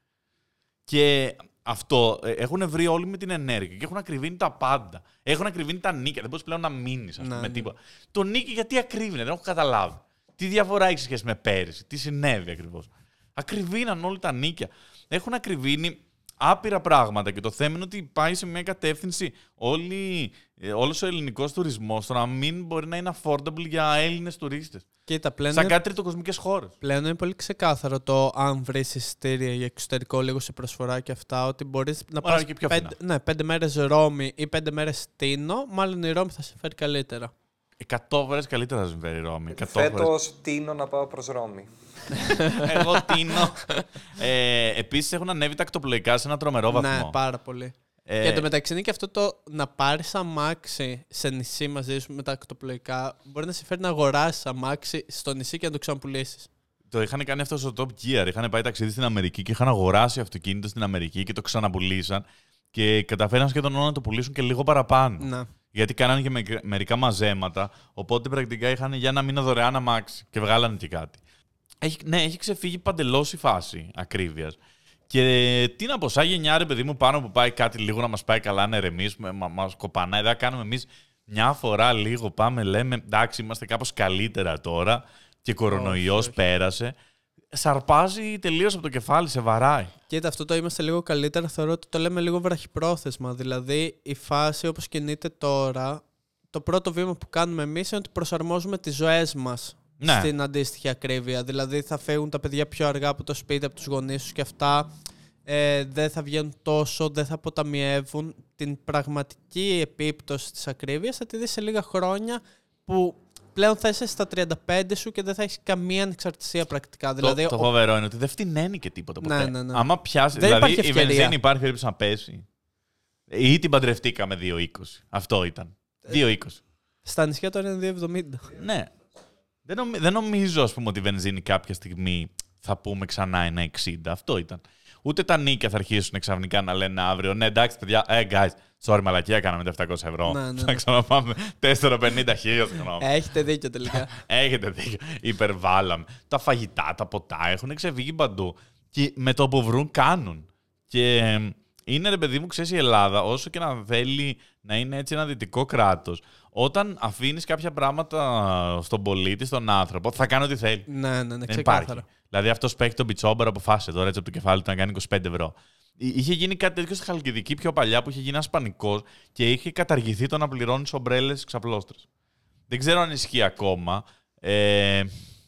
Και αυτό ε, έχουν βρει όλοι με την ενέργεια και έχουν ακριβήνει τα πάντα. Έχουν ακριβήνει τα νίκια. Δεν μπορείς πλέον να μείνεις Ναι, με ναι. τίποτα. Το νίκη γιατί ακρίβεινε, δεν έχω καταλάβει. Τι διαφορά έχει σε σχέση με πέρυσι, τι συνέβη ακριβώς. Ακριβήναν όλοι τα νίκια. Έχουν ακριβήνει άπειρα πράγματα και το θέμα είναι ότι πάει σε μια κατεύθυνση όλη, ε, όλος ο ελληνικός τουρισμός στο να μην μπορεί να είναι affordable για Έλληνες τουρίστες. Κοίτα, πλέον Σαν είναι, κάτι τριτοκοσμικές χώρες. πλέον είναι πολύ ξεκάθαρο το αν βρεις εισιτήρια για εξωτερικό λίγο σε προσφορά και αυτά, ότι μπορείς να Μπορεί να πας είναι και πιο πέντε, ναι, πέντε μέρες Ρώμη ή πέντε μέρες Τίνο. Μάλλον η Ρώμη θα σε φέρει καλύτερα. 100 φορές καλύτερα θα συμβαίνει η Ρώμη. 100 φορές. Φέτος τίνω να πάω προς Ρώμη. [laughs] Εγώ τίνω. ε, Επίσης έχουν ανέβει τα ακτοπλοϊκά σε ένα τρομερό βαθμό. Ναι, πάρα πολύ. Ε, Και εντωμεταξύ είναι και αυτό το να πάρεις αμάξι σε νησί μαζί σου με τα ακτοπλοϊκά. Μπορεί να σε φέρει να αγοράσεις αμάξι στο νησί και να το ξαναπουλήσεις. Το είχαν κάνει αυτό στο Top Gear. Είχαν πάει ταξίδι στην Αμερική και είχαν αγοράσει αυτοκίνητο στην Αμερική και το ξαναπουλήσαν. Και καταφέραν σχεδόν να το πουλήσουν και λίγο παραπάνω. Να. Γιατί κάνανε και με- μερικά μαζέματα. Οπότε πρακτικά είχαν για ένα μήνα δωρεάν αμάξι και βγάλανε και κάτι. Έχει, ναι, έχει ξεφύγει παντελώς η φάση ακρίβειας. Και τι να πω, σαν γενιά ρε παιδί μου, πάνω που πάει κάτι λίγο να μας πάει καλά, να ερεμήσουμε, μα μας κοπανάει. Δεν κάνουμε εμείς μια φορά λίγο, πάμε, λέμε εντάξει, είμαστε κάπως καλύτερα τώρα και κορονοϊός όχι. πέρασε. Σαρπάζει τελείως από το κεφάλι, σε βαράει. Κοίτα, αυτό το είμαστε λίγο καλύτερα. Θεωρώ ότι το λέμε λίγο βραχυπρόθεσμα. Δηλαδή, η φάση όπως κινείται τώρα, το πρώτο βήμα που κάνουμε εμείς είναι ότι προσαρμόζουμε τις ζωές μας Ναι. στην αντίστοιχη ακρίβεια. Δηλαδή, θα φύγουν τα παιδιά πιο αργά από το σπίτι, από τους γονείς τους και αυτά. Ε, δεν θα βγαίνουν τόσο, δεν θα αποταμιεύουν. Την πραγματική επίπτωση της ακρίβειας θα τη δεις σε λίγα χρόνια που πλέον θα είσαι στα 35 σου και δεν θα έχεις καμία ανεξαρτησία πρακτικά. Δηλαδή, το, το ο- φοβερό είναι ότι δεν φτηνένει και τίποτα ποτέ. Ναι, ναι, ναι. Άμα πιάσει. Δεν δηλαδή υπάρχει η ευκαιρία. βενζίνη υπάρχει περίπτωση να πέσει. Ή την παντρευτήκαμε 2,20. Αυτό ήταν. 2,20. Στα νησιά τώρα είναι 2,70. Ναι. Δεν, νομι- δεν νομίζω, ας πούμε, ότι η βενζίνη κάποια στιγμή θα πούμε ξανά ένα 60. Αυτό ήταν. Ούτε τα νίκια θα αρχίσουν ξαφνικά να λένε αύριο. Ναι, εντάξει, παιδιά, ε, guys, sorry, μαλακία κάναμε τα 700 ευρώ. Ναι, ναι, Θα ναι. ξαναπάμε 450 χίλια, συγγνώμη. Έχετε δίκιο τελικά. [laughs] Έχετε δίκιο. Υπερβάλαμε. Τα φαγητά, τα ποτά έχουν ξεφύγει παντού. Και με το που βρουν κάνουν. Και ε, είναι ρε παιδί μου, ξέρεις η Ελλάδα, όσο και να θέλει να είναι έτσι ένα δυτικό κράτος, όταν αφήνεις κάποια πράγματα στον πολίτη, στον άνθρωπο, θα κάνει ό,τι θέλει. ναι, ναι, ναι, Δεν ξεκάθαρα. υπάρχει. Δηλαδή αυτός παίχει τον πιτσόμπερα, αποφάσισε τώρα έτσι από το κεφάλι του να κάνει 25 ευρώ. Εί- Είχε γίνει κάτι τέτοιο στη Χαλκιδική πιο παλιά που είχε γίνει ένας πανικός και είχε καταργηθεί το να πληρώνεις ομπρέλες ξαπλώστρες. Δεν ξέρω αν ισχύει ακόμα. Ε,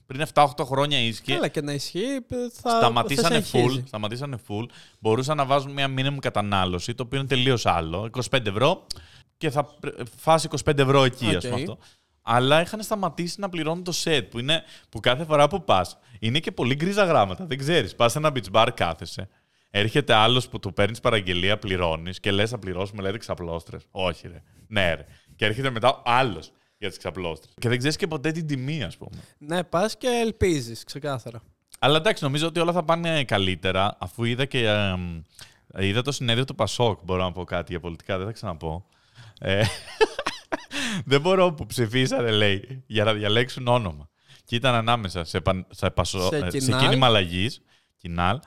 πριν 7-8 χρόνια ίσχυε. Καλά και να ισχύει, θα Σταματήσανε θα συνεχίζει. full, σταματήσανε full. Μπορούσαν να βάζουν μια minimum κατανάλωση, το οποίο είναι τελείως άλλο. 25 ευρώ και θα πρε- φας 25 ευρώ εκεί, ας πούμε Οκ. αυτό. Αλλά είχαν σταματήσει να πληρώνουν το set, που, είναι, που κάθε φορά που πας είναι και πολύ γκρίζα γράμματα. Δεν ξέρεις. Πας σε ένα beach bar, κάθεσαι. Έρχεται άλλος που του παίρνεις παραγγελία, πληρώνεις και λες: Θα πληρώσουμε, λέτε ξαπλώστρες. Όχι, ρε. Ναι, ρε. Και έρχεται μετά άλλος για τις ξαπλώστρες. Και δεν ξέρεις και ποτέ την τιμή, ας πούμε. Ναι, πας και ελπίζεις, ξεκάθαρα. Αλλά εντάξει, νομίζω ότι όλα θα πάνε καλύτερα, αφού είδα και. εμ, είδα το συνέδριο του Πασόκ. Μπορώ να πω κάτι για πολιτικά, δεν θα ξαναπώ. Ε, [laughs] δεν μπορώ που ψηφίσανε, λέει, για να διαλέξουν όνομα. Και ήταν ανάμεσα σε, παν- σε, πασο, Σε ε, σε Κινάλ. κίνημα αλλαγής, Κινάλ,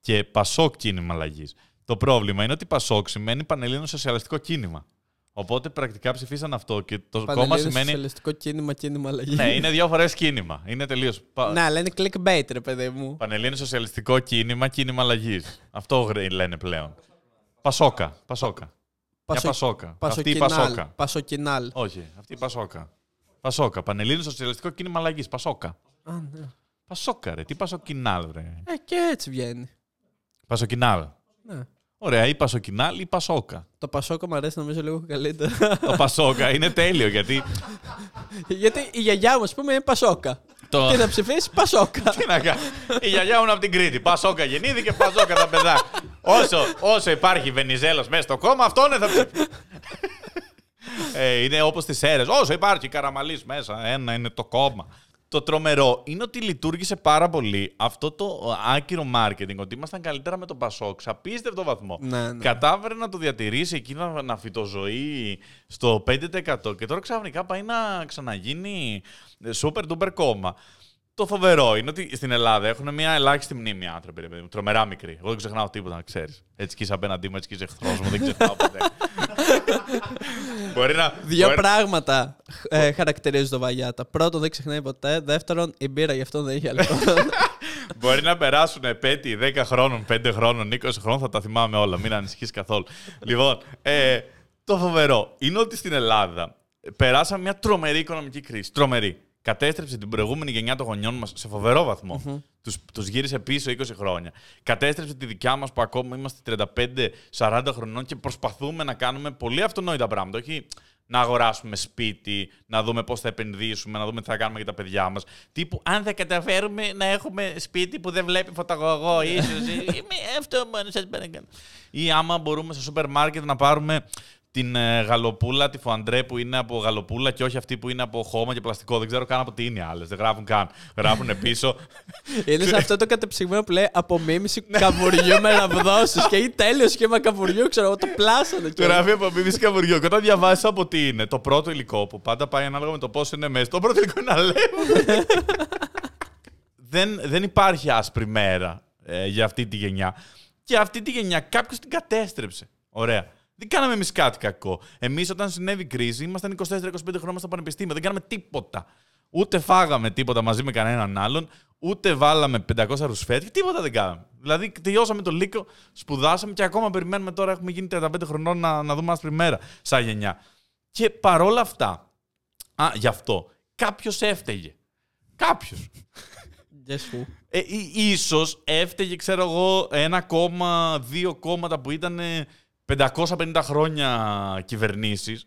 και Πασόκ κίνημα αλλαγής. Το πρόβλημα είναι ότι Πασόκ σημαίνει Πανελλήνιο Σοσιαλιστικό Κίνημα. Οπότε πρακτικά ψηφίσαν αυτό και το κόμμα Πανελλήνιο σημαίνει. Σοσιαλιστικό κίνημα, κίνημα αλλαγής. Ναι, είναι δύο φορές κίνημα. Είναι τελείως. Ναι, αλλά είναι clickbait, ρε παιδί μου. Πανελλήνιο Σοσιαλιστικό Κίνημα, Κίνημα Αλλαγής. Αυτό γρ- λένε πλέον. Πασόκα. Πασόκα. Μια Πασο- Πασόκα. Αυτή η Πασοκινάλ. Πασόκα. Πασοκινάλ. Όχι, αυτή η Πασόκα. Πασόκα. Πανελλήνιος Σοσιαλιστικό Κίνημα Αλλαγής. Πασόκα. Α, ναι. Πασόκα, ρε. Τι Πασοκινάλ, ρε. Ε, και έτσι βγαίνει. Πασοκινάλ. Ναι. Ωραία, ή Πασοκινάλ ή Πασόκα. Το Πασόκο μου αρέσει νομίζω λίγο καλύτερα. Το Πασόκα είναι τέλειο γιατί. Γιατί η γιαγιά μου, ας πούμε, είναι Πασόκα. Το... Τι θα ψηφίσεις, Πασόκα. Τι να κάνω. Η γιαγιά μου είναι από την Κρήτη. Πασόκα γεννήθηκε, Πασόκα τα παιδά. Όσο, όσο υπάρχει Βενιζέλος μέσα στο κόμμα, αυτό είναι θα ψηφίσει. ε, είναι όπως τις αίρε. Όσο υπάρχει Καραμαλής μέσα, ένα είναι το κόμμα. Το τρομερό είναι ότι λειτουργήσε πάρα πολύ αυτό το άκυρο marketing, ότι ήμασταν καλύτερα με τον Πασόκ, σε απίστευτο βαθμό. Ναι, ναι. Κατάφερε να το διατηρήσει εκεί να, να φυτοζωεί στο 5% και τώρα ξαφνικά πάει να ξαναγίνει super duper κόμμα. Το φοβερό είναι ότι στην Ελλάδα έχουν μια ελάχιστη μνήμη οι άνθρωποι, ρε παιδί μου. Τρομερά μικρή. Εγώ δεν ξεχνάω τίποτα, να ξέρεις. Έτσι κι είσαι απέναντί μου, έτσι κι είσαι εχθρός μου, δεν ξεχνάω ποτέ. Μπορεί να. Δύο μπορεί- πράγματα ε, χαρακτηρίζουν τον Βαγιάτα. Πρώτον, δεν ξεχνάει ποτέ. Δεύτερον, η μπύρα γι' αυτό δεν έχει αλκοόλ. [laughs] Μπορεί να περάσουν επέτειοι 10 χρόνων, 5 χρόνων, 20 χρόνων, θα τα θυμάμαι όλα. Μην ανησυχείς καθόλου. λοιπόν, ε, το φοβερό είναι ότι στην Ελλάδα περάσαμε μια τρομερή οικονομική κρίση. Τρομερή. Κατέστρεψε την προηγούμενη γενιά των γονιών μας σε φοβερό βαθμό. Τους, τους γύρισε πίσω 20 χρόνια. Κατέστρεψε τη δικιά μας που ακόμα είμαστε 35-40 χρονών και προσπαθούμε να κάνουμε πολύ αυτονόητα πράγματα. Όχι να αγοράσουμε σπίτι, να δούμε πώς θα επενδύσουμε, να δούμε τι θα κάνουμε για τα παιδιά μας. Τύπου, αν θα καταφέρουμε να έχουμε σπίτι που δεν βλέπει φωταγωγό, ίσως. αυτό μόνο σας παρακαλώ. Ή άμα μπορούμε στο σούπερ μάρκετ να πάρουμε την ε, γαλοπούλα, τη φοαντρέ που είναι από γαλοπούλα και όχι αυτή που είναι από χώμα και πλαστικό. Δεν ξέρω καν από τι είναι οι άλλες. Δεν γράφουν καν. Γράφουν πίσω. [laughs] είναι σε αυτό το κατεψυγμένο που λέει απομίμηση Ναι. καβουριού με ραβδόσει. και ή τέλειος σχήμα καβουριού, ξέρω εγώ, το πλάσανε. Του κιόλας. γράφει από μίμηση καβουριό. Και όταν διαβάσει από τι είναι, το πρώτο υλικό που πάντα πάει ανάλογα με το πόσο είναι μέσα. Το πρώτο υλικό είναι αλεύρι. [laughs] δεν, δεν υπάρχει άσπρη μέρα ε, για αυτή τη γενιά. Και αυτή τη γενιά κάποιος την κατέστρεψε. Ωραία. Δεν κάναμε εμείς κάτι κακό. Εμείς όταν συνέβη η κρίση ήμασταν 24-25 χρόνια στα πανεπιστήμια. Δεν κάναμε τίποτα. Ούτε φάγαμε τίποτα μαζί με κανέναν άλλον, ούτε βάλαμε 500 ρουσφέτια, τίποτα δεν κάναμε. Δηλαδή, τελειώσαμε το λύκο, σπουδάσαμε και ακόμα περιμένουμε τώρα, έχουμε γίνει 35 χρονών να, να δούμε άσπρη μέρα, σαν γενιά. Και παρόλα αυτά, α, γι' αυτό, κάποιος έφταιγε. Κάποιος. Guess who; Ε, ί- ίσως έφταιγε, ξέρω εγώ, ένα κόμμα, δύο κόμματα που ήταν 550 χρόνια κυβερνήσεις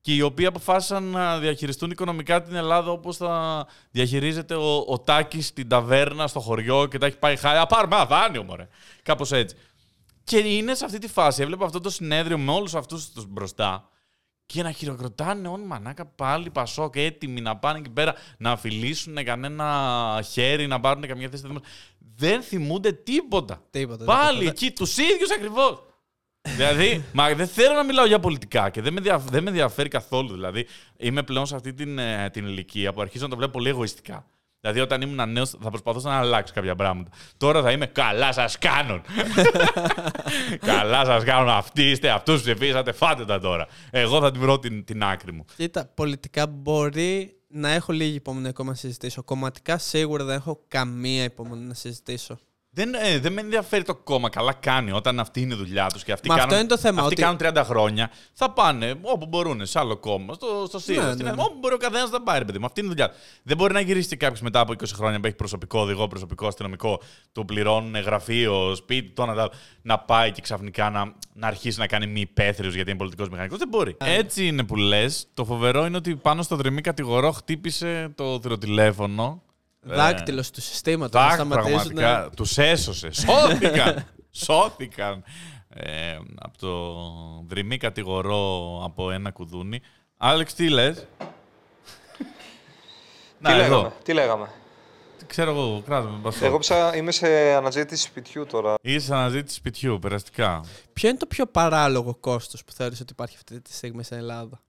και οι οποίοι αποφάσισαν να διαχειριστούν οικονομικά την Ελλάδα όπως θα διαχειρίζεται ο, ο Τάκης στην ταβέρνα στο χωριό και τα έχει πάει χάρη. Α, πάρουμε ένα δάνειο, μωρέ. Κάπως έτσι. Και είναι σε αυτή τη φάση. Έβλεπα αυτό το συνέδριο με όλους αυτούς τους μπροστά και να χειροκροτάνε όλοι μανάκα πάλι Πασόκ έτοιμοι να πάνε εκεί πέρα να αφιλήσουν κανένα χέρι, να πάρουν καμιά θέση. Δεν θυμούνται τίποτα. Τίποτα. Πάλι τίποτα. εκεί, τους ίδιους ακριβώς. Δηλαδή, μα δεν θέλω να μιλάω για πολιτικά και δεν με, δια, δεν με ενδιαφέρει καθόλου. Δηλαδή, είμαι πλέον σε αυτή την, ε, την ηλικία που αρχίζω να το βλέπω πολύ εγωιστικά. Δηλαδή, όταν ήμουν νέος, θα προσπαθούσα να αλλάξω κάποια πράγματα. Τώρα θα είμαι καλά, σας κάνουν. [laughs] καλά, σας κάνουν. Αυτοί είστε, αυτούς ψηφίσατε, φάτε τα τώρα. Εγώ θα την βρω την, την άκρη μου. Κοίτα, πολιτικά μπορεί να έχω λίγη υπομονή ακόμα να συζητήσω. Κομματικά σίγουρα δεν έχω καμία υπομονή να συζητήσω. Δεν, ε, δεν με ενδιαφέρει το κόμμα. Καλά κάνει όταν αυτή είναι η δουλειά τους και αυτοί, Μα αυτό κάνουν, είναι το θέμα, αυτοί ότι- κάνουν 30 χρόνια. Θα πάνε όπου μπορούν, σε άλλο κόμμα, στο, στο ΣΥΡΙΖΑ. Ναι, στην ναι, ΕΔ, ναι. Όπου μπορεί ο καθένας να πάει, ρε παιδί μου. Αυτή είναι η δουλειά. του. Δεν μπορεί να γυρίσει και κάποιος μετά από 20 χρόνια που έχει προσωπικό οδηγό, προσωπικό αστυνομικό, του πληρώνουν γραφείο, σπίτι, το ένα, το άλλο, να πάει και ξαφνικά να, να αρχίσει να κάνει μη υπαίθριος γιατί είναι πολιτικός μηχανικός. Δεν μπορεί. Ναι. Έτσι είναι που λες. Το φοβερό είναι ότι πάνω στο δρυμή κατηγορό χτύπησε το θηροτηλέφωνο. Ε, Δάκτυλος του συστήματος. Να Τάκ, σταματήσουν. πραγματικά. Τους έσωσε. [laughs] Σώθηκαν. Σώθηκαν. Ε, από το δρυμή κατηγορώ από ένα κουδούνι. Άλεξ, τι λες; Τι Να, λέγαμε, εδώ. τι λέγαμε; Ξέρω εγώ, κράτα με πασό. Εγώ ψα... είμαι σε αναζήτηση σπιτιού τώρα. Είσαι αναζήτηση σπιτιού, περαστικά. Ποιο είναι το πιο παράλογο κόστος που θεωρείς ότι υπάρχει αυτή τη στιγμή στην Ελλάδα;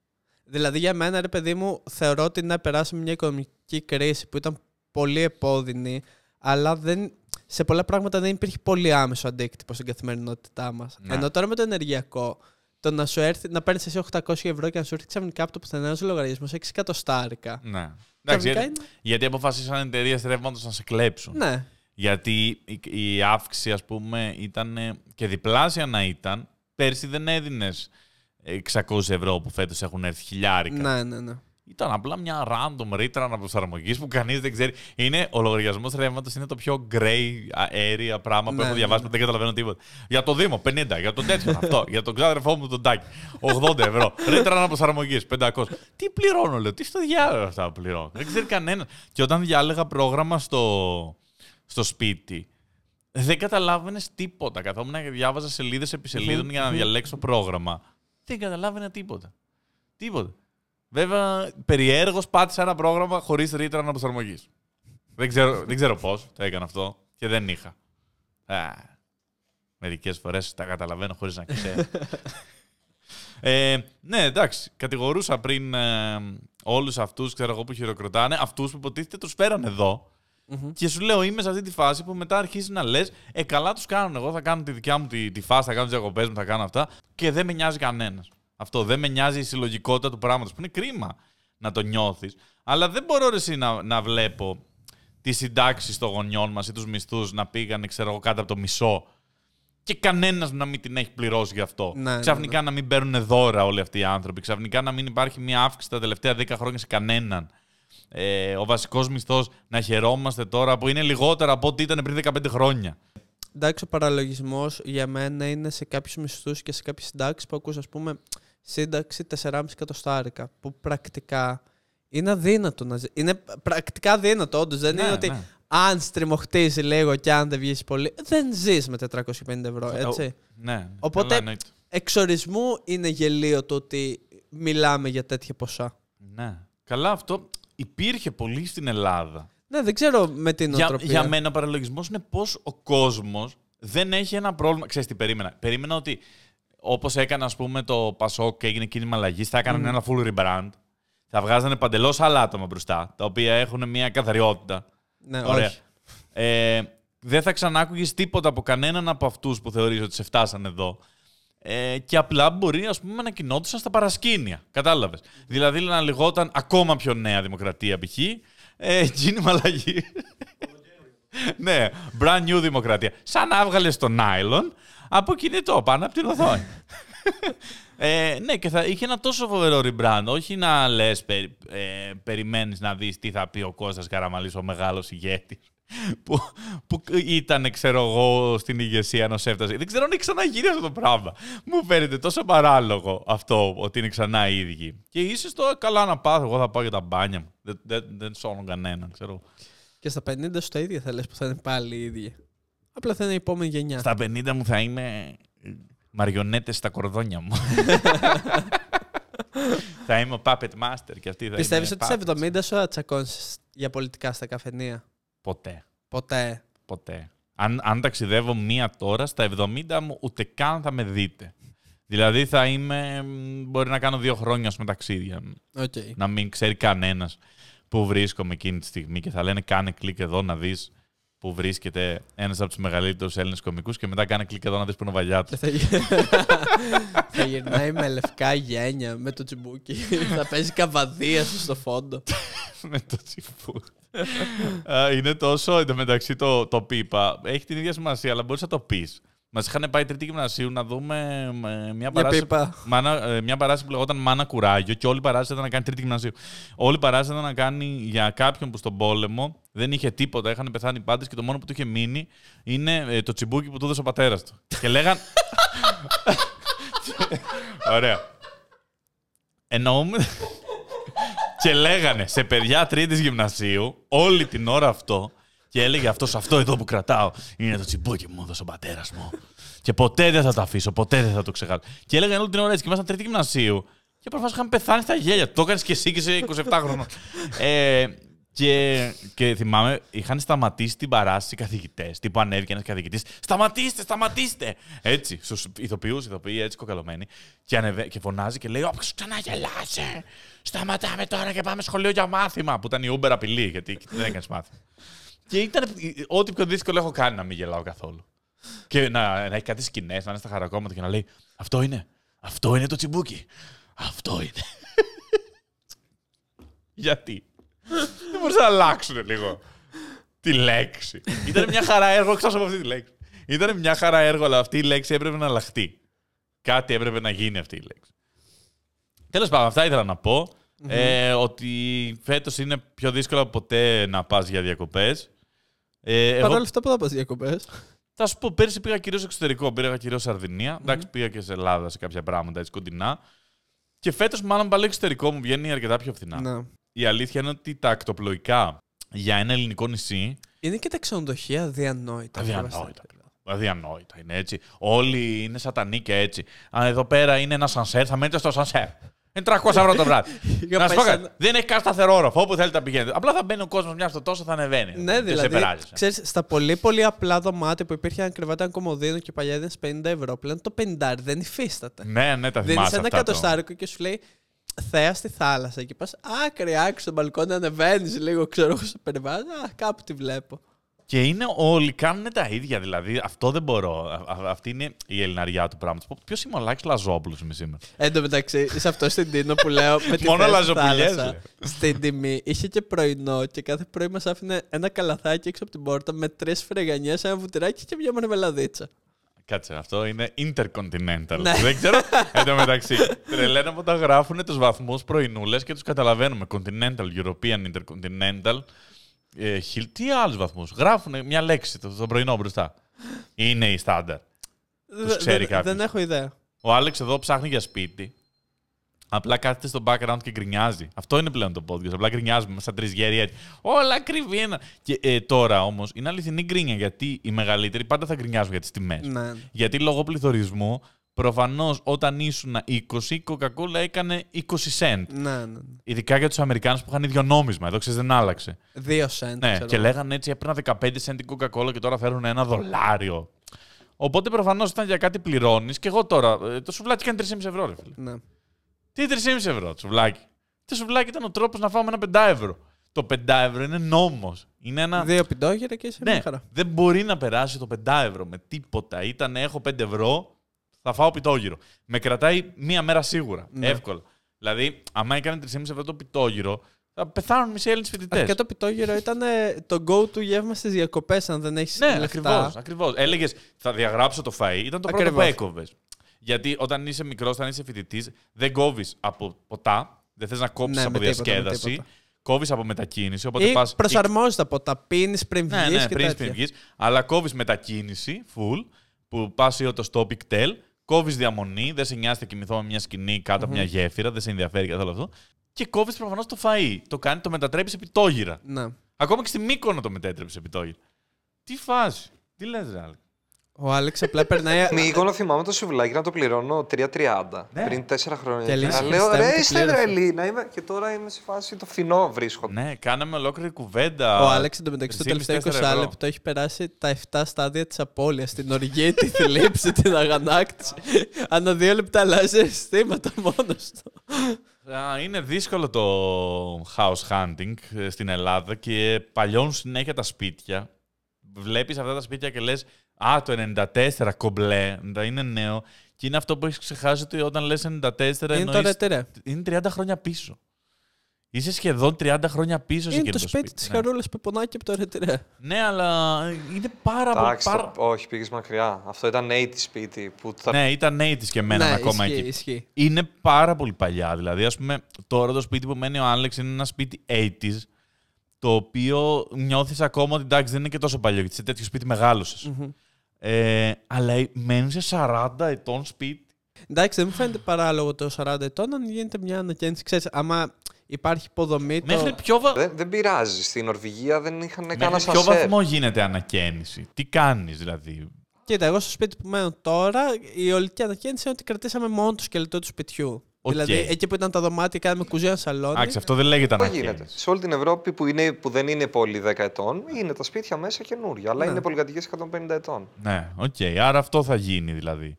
Δηλαδή για μένα, ρε παιδί μου, θεωρώ ότι να περάσουμε μια οικονομική κρίση που ήταν πολύ επώδυνη, αλλά δεν, σε πολλά πράγματα δεν υπήρχε πολύ άμεσο αντίκτυπο στην καθημερινότητά μας. Ναι. Ενώ τώρα με το ενεργειακό, το να σου έρθει, να παίρνεις εσύ 800 ευρώ και να σου έρθει ξαφνικά από το πουθενά ένα λογαριασμός 6 εκατοστάρικα. Ναι. Εντάξει, Ξαφνικά γιατί, είναι- γιατί αποφασίσαν εταιρείες ρεύματο να σε κλέψουν. Ναι. Γιατί η, η αύξηση, ας πούμε, ήταν ε, και διπλάσια να ήταν. Πέρσι δεν έδινες 600 ευρώ που φέτος έχουν έρθει χιλιάρικα. Ναι, ναι, ναι. Ήταν απλά μια random ρήτρα αναπροσαρμογής που κανείς δεν ξέρει. Είναι, ο λογαριασμός ρεύματος είναι το πιο grey area πράγμα που Ναι, έχω ναι, διαβάσει, ναι. δεν καταλαβαίνω τίποτα. Για το Δήμο 50, για τον τέτοιο αυτό, [laughs] για τον ξάδερφό μου τον Τάκη 80 ευρώ. Ρήτρα αναπροσαρμογής 500. Τι πληρώνω, λέω, τι στο διάλογο αυτά που πληρώνω. Δεν ξέρει κανένας. Και όταν διάλεγα πρόγραμμα στο, στο σπίτι, δεν καταλάβαινε τίποτα. Καθόμουν και διάβαζα σελίδες επί σελίδων για να διαλέξω πρόγραμμα. Δεν καταλάβαινα τίποτα. Τίποτα. Βέβαια, περιέργως πάτησα ένα πρόγραμμα χωρίς ρήτρα αναπροσαρμογής. δεν ξέρω, δεν ξέρω πώς το έκανα αυτό και δεν είχα. Μερικές φορές τα καταλαβαίνω χωρίς να ξέρω. [laughs] ε, ναι, εντάξει. Κατηγορούσα πριν ε, όλους αυτούς που χειροκροτάνε, αυτούς που υποτίθεται τους φέραν εδώ. Και σου λέω, είμαι σε αυτή τη φάση που μετά αρχίζεις να λες: Ε, καλά τους κάνουν. Εγώ θα κάνω τη δικιά μου τη, τη φάση, θα κάνω τις διακοπές μου, θα κάνω αυτά. Και δεν με νοιάζει κανένας. Αυτό δεν με νοιάζει η συλλογικότητα του πράγματος. Που είναι κρίμα να το νιώθεις. Αλλά δεν μπορώ ρε, εσύ να, να βλέπω τι συντάξει των γονιών μας ή τους μισθούς να πήγανε, ξέρω εγώ, κάτω από το μισό. Και κανένας να μην την έχει πληρώσει γι' αυτό. Ναι, ναι, Ξαφνικά να μην παίρνουν δώρα όλοι αυτοί οι άνθρωποι. Ξαφνικά να μην υπάρχει μια αύξηση τα τελευταία 10 χρόνια σε κανέναν. Ε, ο βασικός μισθός να χαιρόμαστε τώρα που είναι λιγότερα από ό,τι ήταν πριν 15 χρόνια. Εντάξει, ο παραλογισμός για μένα είναι σε κάποιους μισθούς και σε κάποιες συντάξεις που ακούς, ας πούμε, σύνταξη 4,5 εκατοστάρικα. Που πρακτικά είναι αδύνατο να ζει. Είναι πρακτικά αδύνατο, όντως. Δεν Ναι, είναι ότι ναι. αν στριμωχτήσει λίγο και αν δεν βγεις πολύ, δεν ζεις με 450 ευρώ, έτσι. Ναι, Οπότε- καλά εννοείται. Εξορισμού είναι γελίο το ότι μιλάμε για τέτοια ποσά. Ναι. Καλά αυτό υπήρχε πολύ στην Ελλάδα. Ναι, δεν ξέρω με την Για, οτροπία. για μένα ο παραλογισμός είναι πώ ο κόσμος δεν έχει ένα πρόβλημα. Ξέρεις τι περίμενα. Περίμενα ότι όπως έκανε ας πούμε το Πασόκ και έγινε κίνημα αλλαγής, θα έκαναν ένα full rebrand. Θα βγάζανε παντελώς άλλα άτομα μπροστά, τα οποία έχουν μια καθαριότητα. Ναι, Ωραία. όχι. Ε, δεν θα ξανάκουγες τίποτα από κανέναν από αυτούς που θεωρείς ότι σε φτάσαν εδώ. Ε, και απλά μπορεί ας πούμε, να κοινόντουσαν στα παρασκήνια. Κατάλαβες. Δηλαδή να λεγόταν ακόμα πιο νέα δημοκρατία π.χ. Ε, κίνημα αλλαγή. [laughs] [laughs] ναι, brand new δημοκρατία. Σαν να έβγαλες το νάιλον από κινητό πάνω από την οθόνη. [laughs] Ε, ναι, και θα είχε ένα τόσο φοβερό rebrand. Όχι να λες, περι, ε, περιμένεις να δεις τι θα πει ο Κώστας Καραμαλής, ο μεγάλος ηγέτης. Που, που ήταν, ξέρω εγώ, στην ηγεσία ενώ έφτασε. Δεν ξέρω αν έχει ξαναγίνει αυτό το πράγμα. Μου φαίνεται τόσο παράλογο αυτό ότι είναι ξανά οι ίδιοι. Και είσαι στο καλά να πάθω. Εγώ θα πάω για τα μπάνια μου. Δεν, δεν, δεν σώνω κανέναν, ξέρω. Και στα 50 σου τα ίδια θα λες που θα είναι πάλι οι ίδιοι. Απλά θα είναι η επόμενη γενιά. Στα 50 μου θα είμαι μαριονέτες στα κορδόνια μου. [laughs] θα είμαι ο puppet master και αυτή θα Πιστεύεις είμαι ότι σε puppets. 70 σου θα τσακώνει για πολιτικά στα καφενεία; Ποτέ. Ποτέ. Ποτέ. Αν, αν ταξιδεύω μία τώρα, στα 70 μου ούτε καν θα με δείτε. Δηλαδή θα είμαι. μ, Μπορεί να κάνω δύο χρόνια με ταξίδια. Οκ. Να μην ξέρει κανένας που βρίσκομαι εκείνη τη στιγμή και θα λένε κάνε κλικ εδώ να δεις που βρίσκεται ένας από τους μεγαλύτερους Έλληνες κωμικούς και μετά κάνε κλικ εδώ να δεις που είναι ο Βαλιάτο. Και θα, γι- [laughs] θα γυρνάει με λευκά γένια με το τσιμπούκι. [laughs] θα παίζει καβαδία σου στο φόντο. [laughs] με το τσιφούτ. Α, είναι τόσο εντωμεταξύ το, το πίπα. Έχει την ίδια σημασία, αλλά μπορείς να το πεις. Μας είχαν πάει τρίτη γυμνασίου να δούμε ε, μια παράσταση, πίπα. μάνα, ε, μια παράσταση που λεγόταν Μάνα Κουράγιο και όλη η παράσταση ήταν να κάνει τρίτη γυμνασίου. Όλη η παράσταση ήταν να κάνει για κάποιον που στον πόλεμο δεν είχε τίποτα, είχαν πεθάνει πάντες και το μόνο που του είχε μείνει είναι ε, το τσιμπούκι που του έδωσε ο πατέρας του. [laughs] και λέγαν. Ωραία. Εννοούμε. [laughs] Και λέγανε σε παιδιά τρίτης γυμνασίου όλη την ώρα αυτό και έλεγε αυτός αυτό εδώ που κρατάω είναι το τσιμπούκι που μου έδωσε ο πατέρας μου. και ποτέ δεν θα το αφήσω, ποτέ δεν θα το ξεχάσω. Και έλεγαν όλη την ώρα έτσι και ήμασταν τρίτη γυμνασίου και προφανώς είχαμε πεθάνει στα γέλια. Το έκανες και εσύ και σε 27 χρονών. ε, και, και θυμάμαι, είχαν σταματήσει την παράσταση οι καθηγητές. Τύπου ανέβηκε ένας καθηγητής. Σταματήστε, σταματήστε! Έτσι, στους ηθοποιούς, ηθοποιοί έτσι κοκαλωμένοι. Και, ανεβε, και φωνάζει και λέει: Όποιος ξανά γελάσει, σταματάμε τώρα και πάμε σχολείο για μάθημα. Που ήταν η Uber απειλή, γιατί δεν έκανες μάθημα. Και ήταν ό,τι πιο δύσκολο έχω κάνει να μην γελάω καθόλου. Και να, να έχει κάτι σκηνές, να είναι στα χαρακόμματα και να λέει: Αυτό είναι. Αυτό είναι το τσιμπούκι. Αυτό είναι. [laughs] Γιατί; Δεν μπορούσαν να αλλάξουν λίγο τη λέξη. Ήταν μια χαρά έργο, εκτό από αυτή τη λέξη. Ήταν μια χαρά έργο, αλλά αυτή η λέξη έπρεπε να αλλάχτεί. Κάτι έπρεπε να γίνει αυτή η λέξη. Τέλος πάντων, αυτά ήθελα να πω. Ε, ότι φέτος είναι πιο δύσκολο από ποτέ να πας για διακοπές. Ε, Παρ' εγώ όλα αυτά, πού θα πας διακοπές; θα σου πω, πέρσι πήγα κυρίως εξωτερικό. Πήγα κυρίως Σαρδινία. Εντάξει, πήγα και σε Ελλάδα σε κάποια πράγματα έτσι κοντινά. Και φέτος, μάλλον πάλι εξωτερικό μου βγαίνει αρκετά πιο φθηνά. Ναι. Η αλήθεια είναι ότι τα ακτοπλοϊκά για ένα ελληνικό νησί. Είναι και τα ξενοδοχεία αδιανόητα. Αδιανόητα. Αδιανόητα είναι έτσι. Όλοι είναι σατανοί και έτσι. Αν εδώ πέρα είναι ένα σανσέρ, θα μένετε στο σανσέρ. Είναι 300 ευρώ το βράδυ. [laughs] Για να σου πάει πω σε κάτι. Δεν έχει καν σταθερό όροφο. Όπου θέλετε να πηγαίνετε. Απλά θα μπαίνει ο κόσμος μια στο τόσο, θα ανεβαίνει. Ναι, Και σε δηλαδή, περάζει. ξέρεις, στα πολύ πολύ απλά δωμάτια που υπήρχε αν κρεβάτι ένα κομμωδίνο και παλιά έδινες 50 ευρώ, πλέον το 50 δεν υφίσταται. Ναι, ναι, τα Δίνεις θυμάσαι ένα αυτά. το- κατοστάρικο και σου λέει θέα στη θάλασσα και πας άκρη άκρη στο μπαλκόνι ανεβαίνεις λίγο ξέρω εγώ στο περιβάλλον, α, κάπου τη βλέπω. Και είναι όλοι, κάνουν τα ίδια. Δηλαδή, αυτό δεν μπορώ. Α- α- αυτή είναι η ελληναριά του πράγματος. Ποιος είμαι ο Λάκης Λαζόπουλος είμαι σήμερα; Εν τω μεταξύ, σε αυτός στην Τίνο που λέω με [laughs] τη Μόνο θέα στη λαζοπουλιές, θάλασσα, λέω. Στην τιμή είχε και πρωινό και κάθε πρωί μας άφηνε ένα καλαθάκι έξω από την πόρτα με τρεις φρεγανιές, ένα βουτυράκι και μια μαρμελαδίτσα. Κάτσε, αυτό είναι intercontinental. Ναι. Δεν ξέρω. [laughs] Εν τω μεταξύ, τρελαίνω που τα γράφουν τους βαθμούς πρωινούλες και τους καταλαβαίνουμε. Continental, European, Intercontinental. Ε, Hill, τι άλλους βαθμούς; Γράφουν μια λέξη το, το πρωινό μπροστά. Είναι η στάνταρ. Δε- ξέρει δεν- κάποιος. Δεν έχω ιδέα. Ο Άλεξ εδώ ψάχνει για σπίτι. Απλά κάθεται στο background και γκρινιάζει. Αυτό είναι πλέον το podcast. Απλά γκρινιάζουμε σαν τρεις γέροι έτσι. Όλα ακριβή είναι. Και ε, τώρα όμως είναι αληθινή γκρίνια γιατί οι μεγαλύτεροι πάντα θα γκρινιάζουν για τις τιμές. Ναι. Γιατί λόγω πληθωρισμού, προφανώς όταν ήσουν 20, η Coca-Cola έκανε 20 cent. Ναι, ναι. ναι. Ειδικά για τους Αμερικάνους που είχαν ίδιο νόμισμα. Εδώ ξέρεις δεν άλλαξε. Δύο σέντ. Ναι, ξέρω. και λέγανε έτσι έπαιρνα 15 cent την Coca-Cola και τώρα φέρουν ένα δολάριο. Οπότε προφανώς ήταν για κάτι πληρώνεις. Και εγώ τώρα. ε, Το σουβλάκι κάνει 3,5 ευρώ, ρε φίλε. Ναι. Τι 3,5 ευρώ το σουβλάκι; Το σουβλάκι ήταν ο τρόπος να φάμε ένα 5 ευρώ. Το 5 ευρώ είναι νόμος. Είναι ένα. Δύο πιτόγερα και είσαι Ναι, μια χαρά. δεν μπορεί να περάσει το 5 ευρώ με τίποτα. Ήταν έχω 5 ευρώ, θα φάω πιτόγυρο. Με κρατάει μία μέρα σίγουρα. Ναι. Εύκολα. Δηλαδή, άμα έκανε 3,5 ευρώ το πιτόγυρο, θα πεθάνουν μισοί Έλληνες φοιτητές. Αρχικά το πιτόγυρο ήταν ε, το go-to γεύμα στις διακοπές, αν δεν έχεις Ναι, λεφτά. ακριβώς. Ακριβώς. Έλεγες, θα διαγράψω το φαΐ. Ήταν το πρώτο που Ακριβώς. έκοβες. Γιατί όταν είσαι μικρός, όταν είσαι φοιτητής, δεν κόβεις από ποτά. Δεν θες να κόψεις Ναι, από με τίποτα, με διασκέδαση. τίποτα. Κόβεις από μετακίνηση. Οπότε Ή πας προσαρμόζεται από τα πίνεις πριν βγει Ναι, ναι, και πριν τέτοια. πριν βγεις. Αλλά κόβεις μετακίνηση, full, που πας ή το stop tel, κόβεις διαμονή, δεν σε νοιάζει να κοιμηθώ με μια σκηνή κάτω από μια γέφυρα, δεν σε ενδιαφέρει καθόλου αυτό. Και κόβεις προφανώς το φαΐ. Το κάνει, το μετατρέπεις σε πιτόγυρα. Ναι. Ακόμα και στη Μύκονο το μετέτρεψε σε πιτόγυρα. Τι φάση. Τι λες, ρε Άλεκ. Ο Άλεξ απλά περνάει. Μήκονο θυμάμαι το σουβλάκι να το πληρώνω 3,30 Ναι. πριν 4 χρόνια. Και λες, να λέω Χριστέ μου, ρε τι είστε πλήρωσε». τρελοί. Να είμαι... Και τώρα είμαι σε φάση το φθηνό βρίσκω. Ναι, κάναμε ολόκληρη κουβέντα. Ο Άλεξ εντωμεταξύ το 3,5-4 τελευταίο 20 ευρώ. λεπτό έχει περάσει τα 7 στάδια της απώλειας. Την οργή, τη θλίψη, την αγανάκτηση. Ανά δύο λεπτά αλλάζει αισθήματα μόνος του. Α, Είναι δύσκολο το house hunting ε, στην Ελλάδα και παλιώνουν συνέχεια τα σπίτια. Βλέπεις αυτά τα σπίτια και λες «Α, το 94 κομπλέ, να είναι νέο». Και είναι αυτό που έχεις ξεχάσει ότι όταν λες 94 Είναι το εννοείς... ρετέρε. Είναι 30 χρόνια πίσω. Είσαι σχεδόν 30 χρόνια πίσω σε Είναι εκείνο το σπίτι της ναι. Χαρούλα Πεπονάκη από το ρετέρε. Ναι, αλλά είναι πάρα πολύ... Εντάξει, Πάρα... το- όχι, πήγες μακριά. Αυτό ήταν 80 σπίτι που θα Ναι, ήταν νέοι και εμένα Ναι, ακόμα ισχύει, εκεί. ισχύει. είναι πάρα πολύ παλιά. Δηλαδή, ας πούμε, τώρα το σπίτι που μένει ο Άλεξ είναι ένα σπίτι 80s, το οποίο νιώθεις ακόμα ότι εντάξει δεν είναι και τόσο παλιό, γιατί σε τέτοιο σπίτι μεγάλωσες. Μμμ. Ε, αλλά μένεις σε 40 ετών σπίτι. Εντάξει, δεν μου φαίνεται παράλογο το 40 ετών αν γίνεται μια ανακαίνιση. Ξέρεις, άμα υπάρχει υποδομή. Το... Μέχρι ποιο, βα... Δεν, δεν πειράζει. Στην Νορβηγία δεν είχαν κανένα Μέχρι ποιο ασανσέρ. βαθμό γίνεται ανακαίνιση; Τι κάνεις δηλαδή; Κοίτα, εγώ στο σπίτι που μένω τώρα, η ολική ανακαίνιση είναι ότι κρατήσαμε μόνο το σκελετό του σπιτιού. Οκ. Δηλαδή, εκεί που ήταν τα δωμάτια, κάναμε κουζίνα σαλόνι. Εντάξει, αυτό δεν λέγεται Αυτό γίνεται; ανακαίνιση. Σε όλη την Ευρώπη που, είναι, που δεν είναι πολύ 10 ετών, είναι τα σπίτια μέσα καινούρια. Αλλά Ναι. είναι πολυκατοικίες 150 ετών. Ναι, οκ. Άρα αυτό θα γίνει δηλαδή.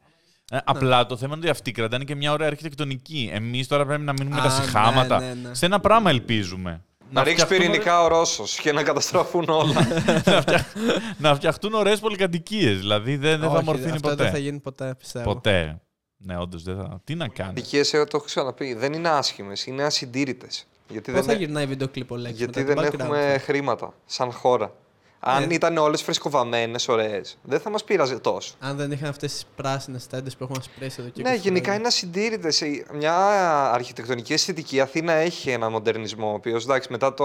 Ε, απλά το θέμα είναι ότι αυτοί κρατάνε και μια ωραία αρχιτεκτονική. Εμείς τώρα πρέπει να μείνουμε με τα Α, ναι, συχάματα. ναι, ναι. Σε ένα πράγμα ελπίζουμε. Να, ρίξει φτιαχτούν πυρηνικά ο Ρώσος και να καταστραφούν όλα. [laughs] να, φτιαχ... να φτιαχτούν ωραίες πολυκατοικίες. Δηλαδή δεν, δεν θα Όχι, ομορφύνει αυτό ποτέ. δεν θα γίνει ποτέ, πιστεύω. Ποτέ. Ναι, όντως δεν θα. Τι να κάνει. Δικέ, εγώ το έχω ξαναπεί, δεν είναι άσχημες, είναι ασυντήρητες. Γιατί Πώς θα δεν, γυρνάει βίντεο κλιπ ο Λέξ γιατί μετά δεν το background έχουμε του; χρήματα σαν χώρα. Αν Ε. ήταν όλες φρεσκοβαμμένες, ωραίες, δεν θα μας πείραζε τόσο. Αν δεν είχαν αυτές τις πράσινες τέντες που έχουμε σπρέσει εδώ και Ναι, 20 γενικά χρόνια. είναι ασυντήρητες. Μια αρχιτεκτονική αισθητική. Η Αθήνα έχει ένα μοντερνισμό, ο οποίος εντάξει, μετά, το,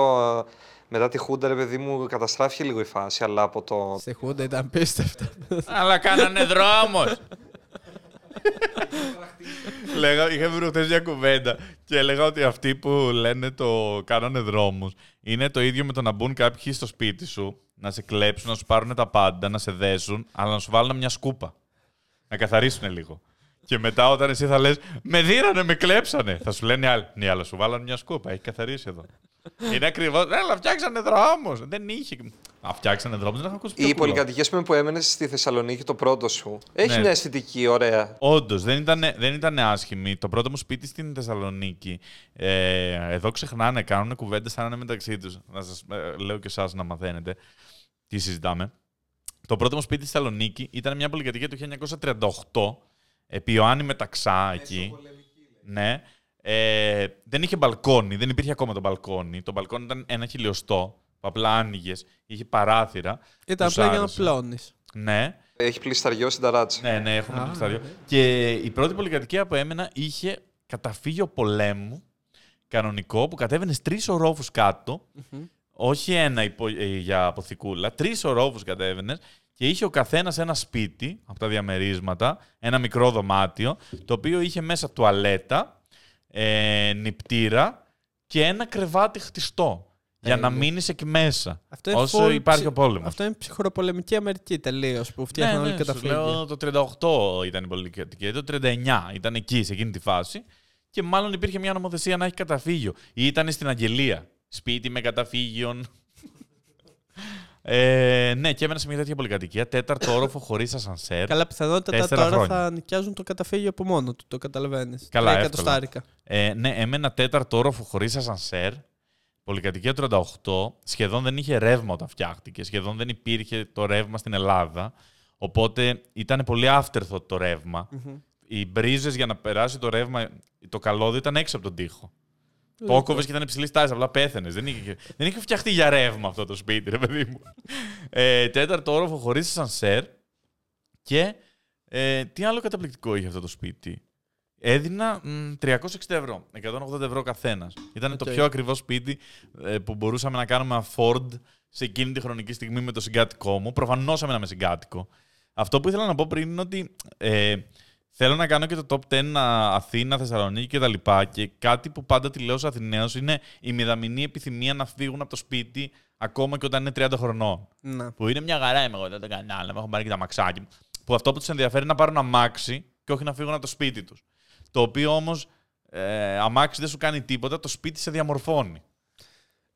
μετά τη Χούντα, ρε παιδί μου, καταστράφηκε λίγο η φάση, αλλά από το. Στη Χούντα ήταν πίστευτο. Αλλά κάνανε δρόμος. Λέγα, είχαμε προχθές μια κουβέντα και έλεγα ότι αυτοί που λένε το κάνανε δρόμους είναι το ίδιο με το να μπουν κάποιοι στο σπίτι σου, να σε κλέψουν, να σου πάρουν τα πάντα, να σε δέσουν, αλλά να σου βάλουν μια σκούπα. Να καθαρίσουν λίγο. Και μετά όταν εσύ θα λες «Με δίρανε, με κλέψανε», θα σου λένε οι άλλοι «Ναι, αλλά σου βάλανε μια σκούπα, έχει καθαρίσει εδώ». Είναι ακριβώς «Ναι, αλλά φτιάξανε δρόμους». Δεν είχε. Α, φτιάξανε δρόμους, δεν έχω ακούσει πιο Οι κουλό. πολυκατοικίες που έμενες στη Θεσσαλονίκη, το πρώτο σου, έχει Ναι. μια αισθητική ωραία. Όντως, δεν ήταν, δεν ήταν άσχημη. Το πρώτο μου σπίτι στην Θεσσαλονίκη. Ε, εδώ ξεχνάνε, κάνουν κουβέντες σαν να είναι μεταξύ τους. Να σας λέω και εσάς να μαθαίνετε τι συζητάμε. Το πρώτο μου σπίτι στη Θεσσαλονίκη ήταν μια πολυκατοικία του 1938, επί Ιωάννη Μεταξά εκεί. Ναι. Ε, δεν είχε μπαλκόνι, δεν υπήρχε ακόμα το μπαλκόνι. Το μπαλκόνι ήταν ένα χιλιοστό, που απλά άνοιγες, είχε παράθυρα. Ήταν Τους απλά για να άρεσε. πλώνεις. Ναι, Έχει πλησταριό στην ταράτσα. ναι, ναι, έχουμε Α, πληστάριο. ναι. Και η πρώτη πολυκατοικία που έμενα είχε καταφύγιο πολέμου κανονικό που κατέβαινε τρεις ορόφου κάτω. Όχι ένα υπο- ε, για αποθηκούλα, τρεις ορόφου κατέβαινες και είχε ο καθένας ένα σπίτι από τα διαμερίσματα, ένα μικρό δωμάτιο, το οποίο είχε μέσα τουαλέτα, ε, νηπτήρα και ένα κρεβάτι χτιστό. Για να Τέλειο. μείνει εκεί μέσα. Αυτό είναι όσο full υπάρχει ψι- ο πόλεμος. Αυτό είναι ψυχροπολεμική Αμερική τελείως που φτιάχνουν όλοι ναι, σου καταφύγια. λέω το 38 ήταν η πολυκατοικία, το 39 ήταν εκεί, σε εκείνη τη φάση. Και μάλλον υπήρχε μια νομοθεσία να έχει καταφύγιο. Ή ήταν στην Αγγελία. Σπίτι με καταφύγιον. Ε, ναι, και έμενα σε μια τέτοια πολυκατοικία. Τέταρτο όροφο χωρίς ασανσέρ. Καλά, πιθανότατα Τέσσερα τώρα χρόνια. θα νοικιάζουν το καταφύγιο από μόνο του. Το καταλαβαίνεις. Καλά, εύκολα. εκατοστάρικα. Ε, ναι, έμενα τέταρτο όροφο χωρίς ασανσέρ. Πολυκατοικία 38. Σχεδόν δεν είχε ρεύμα όταν φτιάχτηκε. Σχεδόν δεν υπήρχε το ρεύμα στην Ελλάδα. Οπότε ήταν πολύ afterthought το ρεύμα. Οι μπρίζες για να περάσει το ρεύμα, το καλώδιο ήταν έξω από τον τοίχο. Το έκοβε και ήταν υψηλή τάση, απλά πέθανε. Δεν είχε, δεν είχε φτιαχτεί για ρεύμα αυτό το σπίτι, ρε παιδί μου. Ε, τέταρτο όροφο χωρίς ασανσέρ. Και ε, τι άλλο καταπληκτικό είχε αυτό το σπίτι. Έδινα μ, 360 ευρώ, 180 ευρώ καθένας. Ήταν το Οκ. πιο ακριβό σπίτι ε, που μπορούσαμε να κάνουμε afford σε εκείνη τη χρονική στιγμή με το συγκάτοικό μου. Προφανώς έμενα με συγκάτοικο. Αυτό που ήθελα να πω πριν είναι ότι ε, θέλω να κάνω και το top 10 Αθήνα, Θεσσαλονίκη κτλ. Και, και κάτι που πάντα τη λέω στου Αθηναίου είναι η μηδαμινή επιθυμία να φύγουν από το σπίτι ακόμα και όταν είναι 30 χρονών. Να. Που είναι μια χαρά είμαι εγώ εδώ το κανάλι, μου έχω πάρει και τα μαξάκι μου. που αυτό που τους ενδιαφέρει είναι να πάρουν αμάξι και όχι να φύγουν από το σπίτι τους. Το οποίο όμως ε, αμάξι δεν σου κάνει τίποτα, το σπίτι σε διαμορφώνει.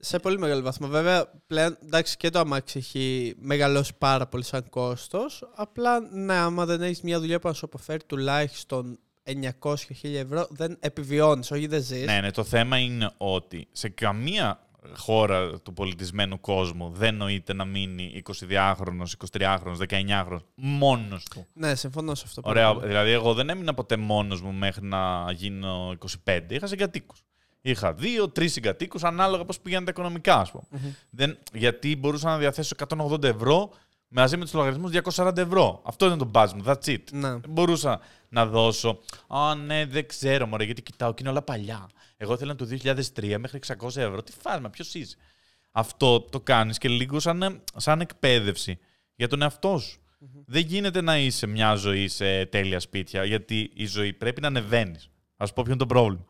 Σε πολύ μεγάλο βαθμό. Βέβαια, πλέον εντάξει και το αμάξι έχει μεγαλώσει πάρα πολύ σαν κόστος. Απλά, ναι, άμα δεν έχεις μια δουλειά που να σου αποφέρει τουλάχιστον 900-1000 ευρώ, δεν επιβιώνεις, όχι δεν ζεις. Ναι, ναι, το θέμα είναι ότι σε καμία χώρα του πολιτισμένου κόσμου δεν νοείται να μείνει 22χρονος, 23χρονος, 19χρονος μόνος του. Ναι, συμφωνώ σε αυτό. Ωραία, πάρα πολύ. δηλαδή εγώ δεν έμεινα ποτέ μόνος μου μέχρι να γίνω 25. Είχα συγκατοίκους. Είχα δύο, τρεις συγκατοίκους ανάλογα πώς πηγαίνουν τα οικονομικά, ας πούμε. Δεν, γιατί μπορούσα να διαθέσω 180 ευρώ μαζί με τους λογαριασμούς 240 ευρώ. Αυτό ήταν το budget μου. That's it. Ναι. Δεν μπορούσα να δώσω. Α, ναι, δεν ξέρω, μωρέ, γιατί κοιτάω και είναι όλα παλιά. Εγώ ήθελα το 2003 μέχρι 600 ευρώ. Τι φάσμα, ποιος είσαι; Αυτό το κάνεις και λίγο σαν, σαν εκπαίδευση για τον εαυτό σου. Δεν γίνεται να είσαι μια ζωή σε τέλεια σπίτια, γιατί η ζωή πρέπει να ανεβαίνεις. Α πω ποιο είναι το πρόβλημα.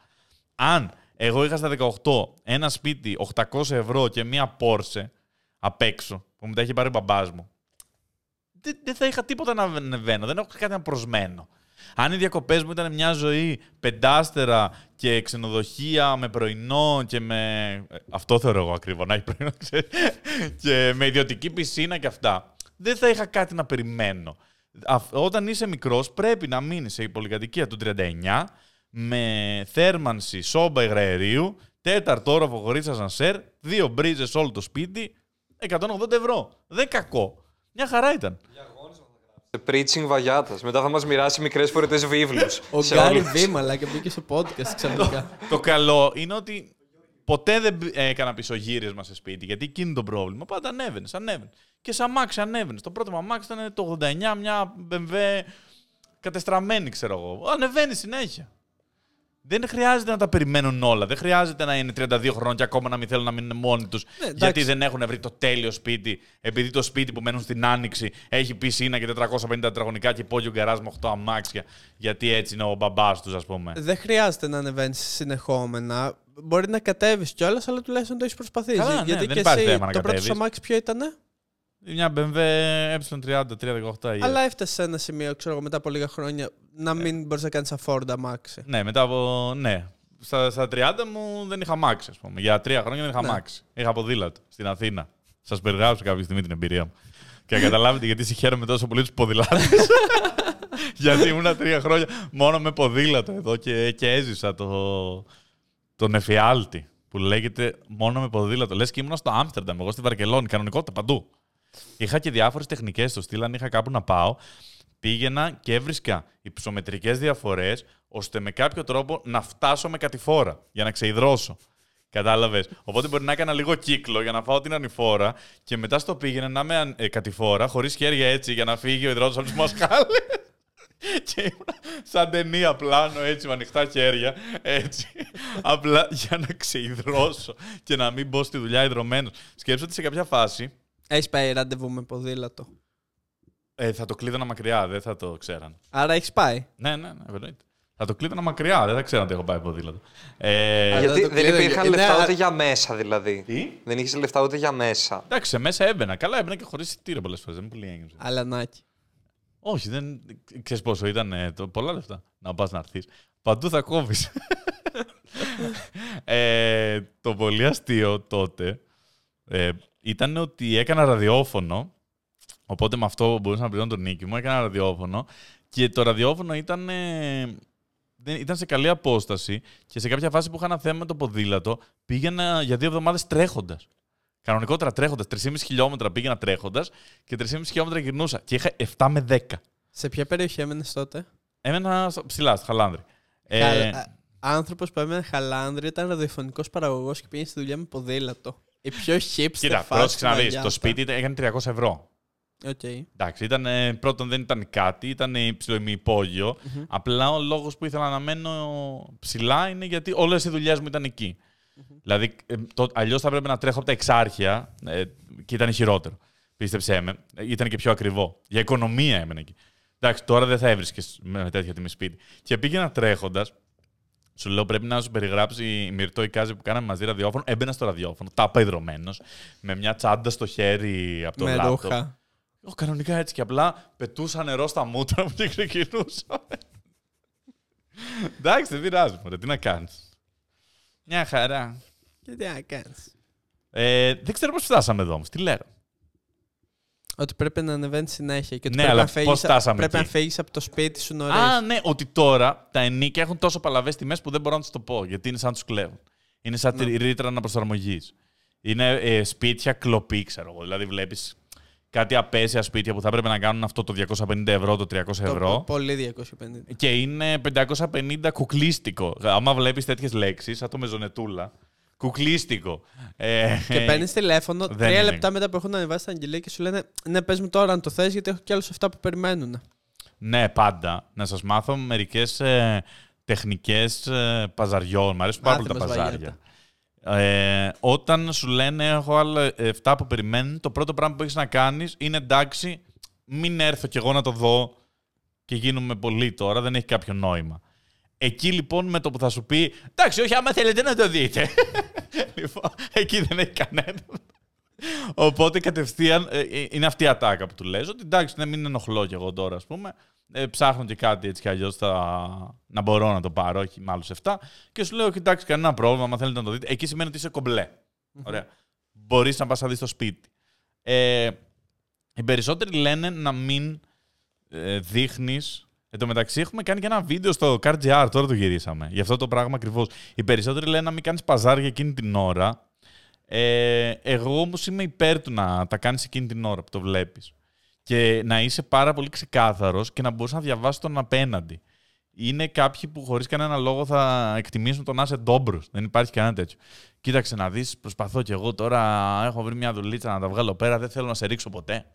Αν εγώ είχα στα 18 ένα σπίτι 800 ευρώ και μία Porsche απ' έξω, που μου τα είχε πάρει ο μπαμπάς μου, δεν, δεν θα είχα τίποτα να ανεβαίνω, δεν έχω κάτι να προσμένω. Αν οι διακοπές μου ήταν μια ζωή πεντάστερα και ξενοδοχεία με πρωινό και με. ε, Αυτό θεωρώ εγώ ακριβώ, να έχει πρωινό, [laughs] ξέρεις. και με ιδιωτική πισίνα και αυτά. Δεν θα είχα κάτι να περιμένω. Αφ- Όταν είσαι μικρός, πρέπει να μείνεις σε πολυκατοικία του 39 με θέρμανση σόμπα υγραερίου, τέταρτο όροφο χωρίς ασανσέρ, δύο μπρίζες όλο το σπίτι, 180 ευρώ. Δεν κακό. Μια χαρά ήταν. Preaching Βαγιάτας. Μετά θα μας μοιράσει μικρές φορετές βίβλους. Ο Γκάρι Βίμαλα και μπήκε στο podcast ξαφνικά. Το καλό είναι ότι ποτέ δεν μπ- έκανα πισωγύρισμα σε σπίτι, γιατί εκείνη είναι το πρόβλημα. Πάντα ανέβαινες, ανέβαινες. Και σαν αμάξι ανέβαινες. Το πρώτο μου αμάξι ήταν το 89, μια BMW κατεστραμμένη, ξέρω εγώ. Ανεβαίνει συνέχεια. Δεν χρειάζεται να τα περιμένουν όλα. Δεν χρειάζεται να είναι 32 χρόνια και ακόμα να μην θέλουν να μείνουν μόνοι τους. Ναι, εντάξει. γιατί δεν έχουν βρει το τέλειο σπίτι. Επειδή το σπίτι που μένουν στην Άνοιξη έχει πισίνα και 450 τετραγωνικά και υπόγειο γκαράζ με 8 αμάξια. Γιατί έτσι είναι ο μπαμπάς τους, ας πούμε. Δεν χρειάζεται να ανεβαίνεις συνεχόμενα. Μπορεί να κατέβεις κιόλας, αλλά τουλάχιστον το έχεις προσπαθήσει. Καλά, ναι, Γιατί δεν και υπάρχει εσύ, θέμα να το πρώτο κατέβεις. σου αμάξι ποιο ήταν. Μια BMW Ε30 318 Αλλά έφτασε σε ένα σημείο, ξέρω εγώ, μετά από λίγα χρόνια να μην μπορείς να κάνεις afford αμάξι. Ναι, μετά από. Ναι. Στα, στα 30 μου δεν είχα μάξι, ας πούμε. Για τρία χρόνια δεν είχα Ναι. μάξι. Είχα ποδήλατο στην Αθήνα. Σας περιγράψω κάποια στιγμή την εμπειρία μου. Και να καταλάβετε γιατί συγχαίρομαι τόσο πολύ τους ποδηλάτες. [laughs] γιατί ήμουνα τρία χρόνια μόνο με ποδήλατο εδώ και, και έζησα το, τον εφιάλτη που λέγεται μόνο με ποδήλατο. Λες και ήμουνα στο Άμστερνταμ, εγώ στη Βαρκελόνη, κανονικότητα παντού. Είχα και διάφορες τεχνικές στο στυλ, αν είχα κάπου να πάω, πήγαινα και έβρισκα υψομετρικές διαφορές, ώστε με κάποιο τρόπο να φτάσω με κατηφόρα για να ξεϊδρώσω. Κατάλαβες. Οπότε μπορεί να έκανα λίγο κύκλο για να φάω την ανηφόρα και μετά στο πήγαινα να είμαι αν- ε, κατηφόρα, χωρίς χέρια έτσι για να φύγει ο υδρότος από τους μασχάλες. [laughs] και ήμουν σαν ταινία πλάνο έτσι με ανοιχτά χέρια. Έτσι. Απλά για να ξεϊδρώσω και να μην μπω στη δουλειά υδρωμένος. Σκέψω ότι σε κάποια φάση Έχεις πάει ραντεβού με ποδήλατο. ε, θα το κλείδωνα μακριά, δεν θα το ξέραν. Άρα έχεις πάει. Ναι, ναι, ναι, εννοείται. Θα το κλείδωνα μακριά, δεν θα ξέραν ότι έχω πάει ποδήλατο. Ε, Αλλά Γιατί το δεν κλείνω, υπήρχαν είναι λεφτά α- ούτε για μέσα δηλαδή. Τι; Δεν είχες λεφτά ούτε για μέσα. εντάξει, σε μέσα έμπαινα. Καλά, έμπαινα και χωρίς εισιτήριο πολλές φορές. Δεν μου πολύ έγγυψε. Αλανάκι. Όχι, δεν. Ξέρεις πόσο ήταν. ε, το, πολλά λεφτά. Να πας να έρθεις. Παντού θα κόβεις. [laughs] ε, το πολύ αστείο τότε ε, ήταν ότι έκανα ραδιόφωνο. Οπότε με αυτό μπορούσα να πληρώνω τον νίκη μου. Έκανα ραδιόφωνο και το ραδιόφωνο ήταν, ε, δεν- ήταν σε καλή απόσταση και σε κάποια φάση που είχα ένα θέμα με το ποδήλατο πήγαινα για δύο εβδομάδες τρέχοντας. Κανονικότερα τρέχοντας. 3,5 χιλιόμετρα πήγαινα τρέχοντας και 3,5 χιλιόμετρα γυρνούσα. Και είχα 7 με 10. Σε ποια περιοχή έμενες τότε; Έμενα στο- ψηλά, στο Χαλάνδρη. Ε, Χαλ- Άνθρωπος που έμενε Χαλάνδρη ήταν ραδιοφωνικός παραγωγός και πήγαινε στη δουλειά με ποδήλατο. Η πιο hipster κοίτα, φάση πρόσεξε να στην δεις. Αγιάτα. Το σπίτι ήταν- έκανε 300 ευρώ. Οκ. Εντάξει, ήταν, ε, πρώτον δεν ήταν κάτι, ήταν υψηλό υπόγειο. Απλά ο λόγος που ήθελα να μένω ψηλά είναι γιατί όλες οι δουλειές μου ήταν εκεί. Δηλαδή, ε, το, αλλιώς θα έπρεπε να τρέχω από τα Εξάρχεια ε, και ήταν χειρότερο. Πίστεψέ με. Ε, Ήταν και πιο ακριβό. Για οικονομία έμενε εκεί. Εντάξει, τώρα δεν θα έβρισκες με τέτοια τιμή σπίτι. Και πήγαινα τρέχοντας. Σου λέω πρέπει να σου περιγράψει η Μυρτό Ικάζη που κάναμε μαζί ραδιόφωνο. Έμπαινα στο ραδιόφωνο, τάπα υδρωμένο, με μια τσάντα στο χέρι από το Με λάπτοπ. ρούχα. Εγώ κανονικά έτσι και απλά πετούσα νερό στα μούτρα μου και ξεκινούσα. Εντάξει, δεν πειράζει, μωρέ, τι να κάνεις. Μια χαρά. Και τι να κάνεις. Ε, δεν ξέρω πώς φτάσαμε εδώ όμως. Τι λέω. Ότι πρέπει να ανεβαίνεις συνέχεια και ότι Ναι, πρέπει, αλλά να φύγεις, πώς φτάσαμε πρέπει εκεί; να φύγεις από το σπίτι σου νωρίς. Α, ναι, ότι τώρα τα ενίκια έχουν τόσο παλαβές τιμές που δεν μπορώ να του το πω γιατί είναι σαν τους κλέβουν. Είναι σαν τη ρήτρα αναπροσαρμογής. Είναι ε, σπίτια κλοπή, ξέρω εγώ. Δηλαδή βλέπεις κάτι απέσια σπίτια που θα έπρεπε να κάνουν αυτό το 250 ευρώ, το 300 Το ευρώ. Πολύ 250. Και είναι 550 κουκλίστικο. Άμα βλέπεις τέτοιες λέξεις, σαν το μεζονετούλα. Κουκλίστικο. Ε, Και παίρνεις τηλέφωνο δεν τρία είναι. λεπτά μετά που έχουν ανεβάσει τα αγγελία και σου λένε Ναι, πες μου τώρα αν το θες, γιατί έχω κι άλλους 7 που περιμένουν. Ναι, πάντα. Να σας μάθω μερικές ε, τεχνικές ε, παζαριών. Μ' αρέσουν πάρα πολύ τα Μάθε μας, παζάρια. Ε, όταν σου λένε έχω άλλα 7 που περιμένουν, το πρώτο πράγμα που έχεις να κάνεις είναι εντάξει, μην έρθω κι εγώ να το δω και γίνουμε πολύ τώρα, δεν έχει κάποιο νόημα. Εκεί λοιπόν με το που θα σου πει εντάξει, όχι άμα θέλετε να το δείτε. [laughs] λοιπόν, εκεί δεν έχει κανένα. Οπότε κατευθείαν ε, ε, είναι αυτή η ατάκα που του λες ότι εντάξει, ναι, μην ενοχλώ κι εγώ τώρα, ας πούμε. Ε, ψάχνω και κάτι έτσι κι αλλιώς να μπορώ να το πάρω, όχι με άλλους 7. Και σου λέω, όχι, εντάξει, κανένα πρόβλημα, αν θέλετε να το δείτε. Εκεί σημαίνει ότι είσαι κομπλέ. Ωραία. Μπορείς να πας να δεις το σπίτι. Ε, οι περισσότεροι λένε να μην ε, δείχνεις. Εν τω μεταξύ, έχουμε κάνει και ένα βίντεο στο CarGR, τώρα το γυρίσαμε. Γι' αυτό το πράγμα ακριβώς. Οι περισσότεροι λένε να μην κάνεις παζάρια εκείνη την ώρα. Ε, εγώ όμως είμαι υπέρ του να τα κάνεις εκείνη την ώρα που το βλέπεις. Και να είσαι πάρα πολύ ξεκάθαρος και να μπορείς να διαβάσεις τον απέναντι. Είναι κάποιοι που χωρίς κανένα λόγο θα εκτιμήσουν το να είσαι ντόμπρο. Δεν υπάρχει κανένα τέτοιο. Κοίταξε να δεις, προσπαθώ κι εγώ τώρα. Έχω βρει μια δουλίτσα να τα βγάλω πέρα. Δεν θέλω να σε ρίξω ποτέ.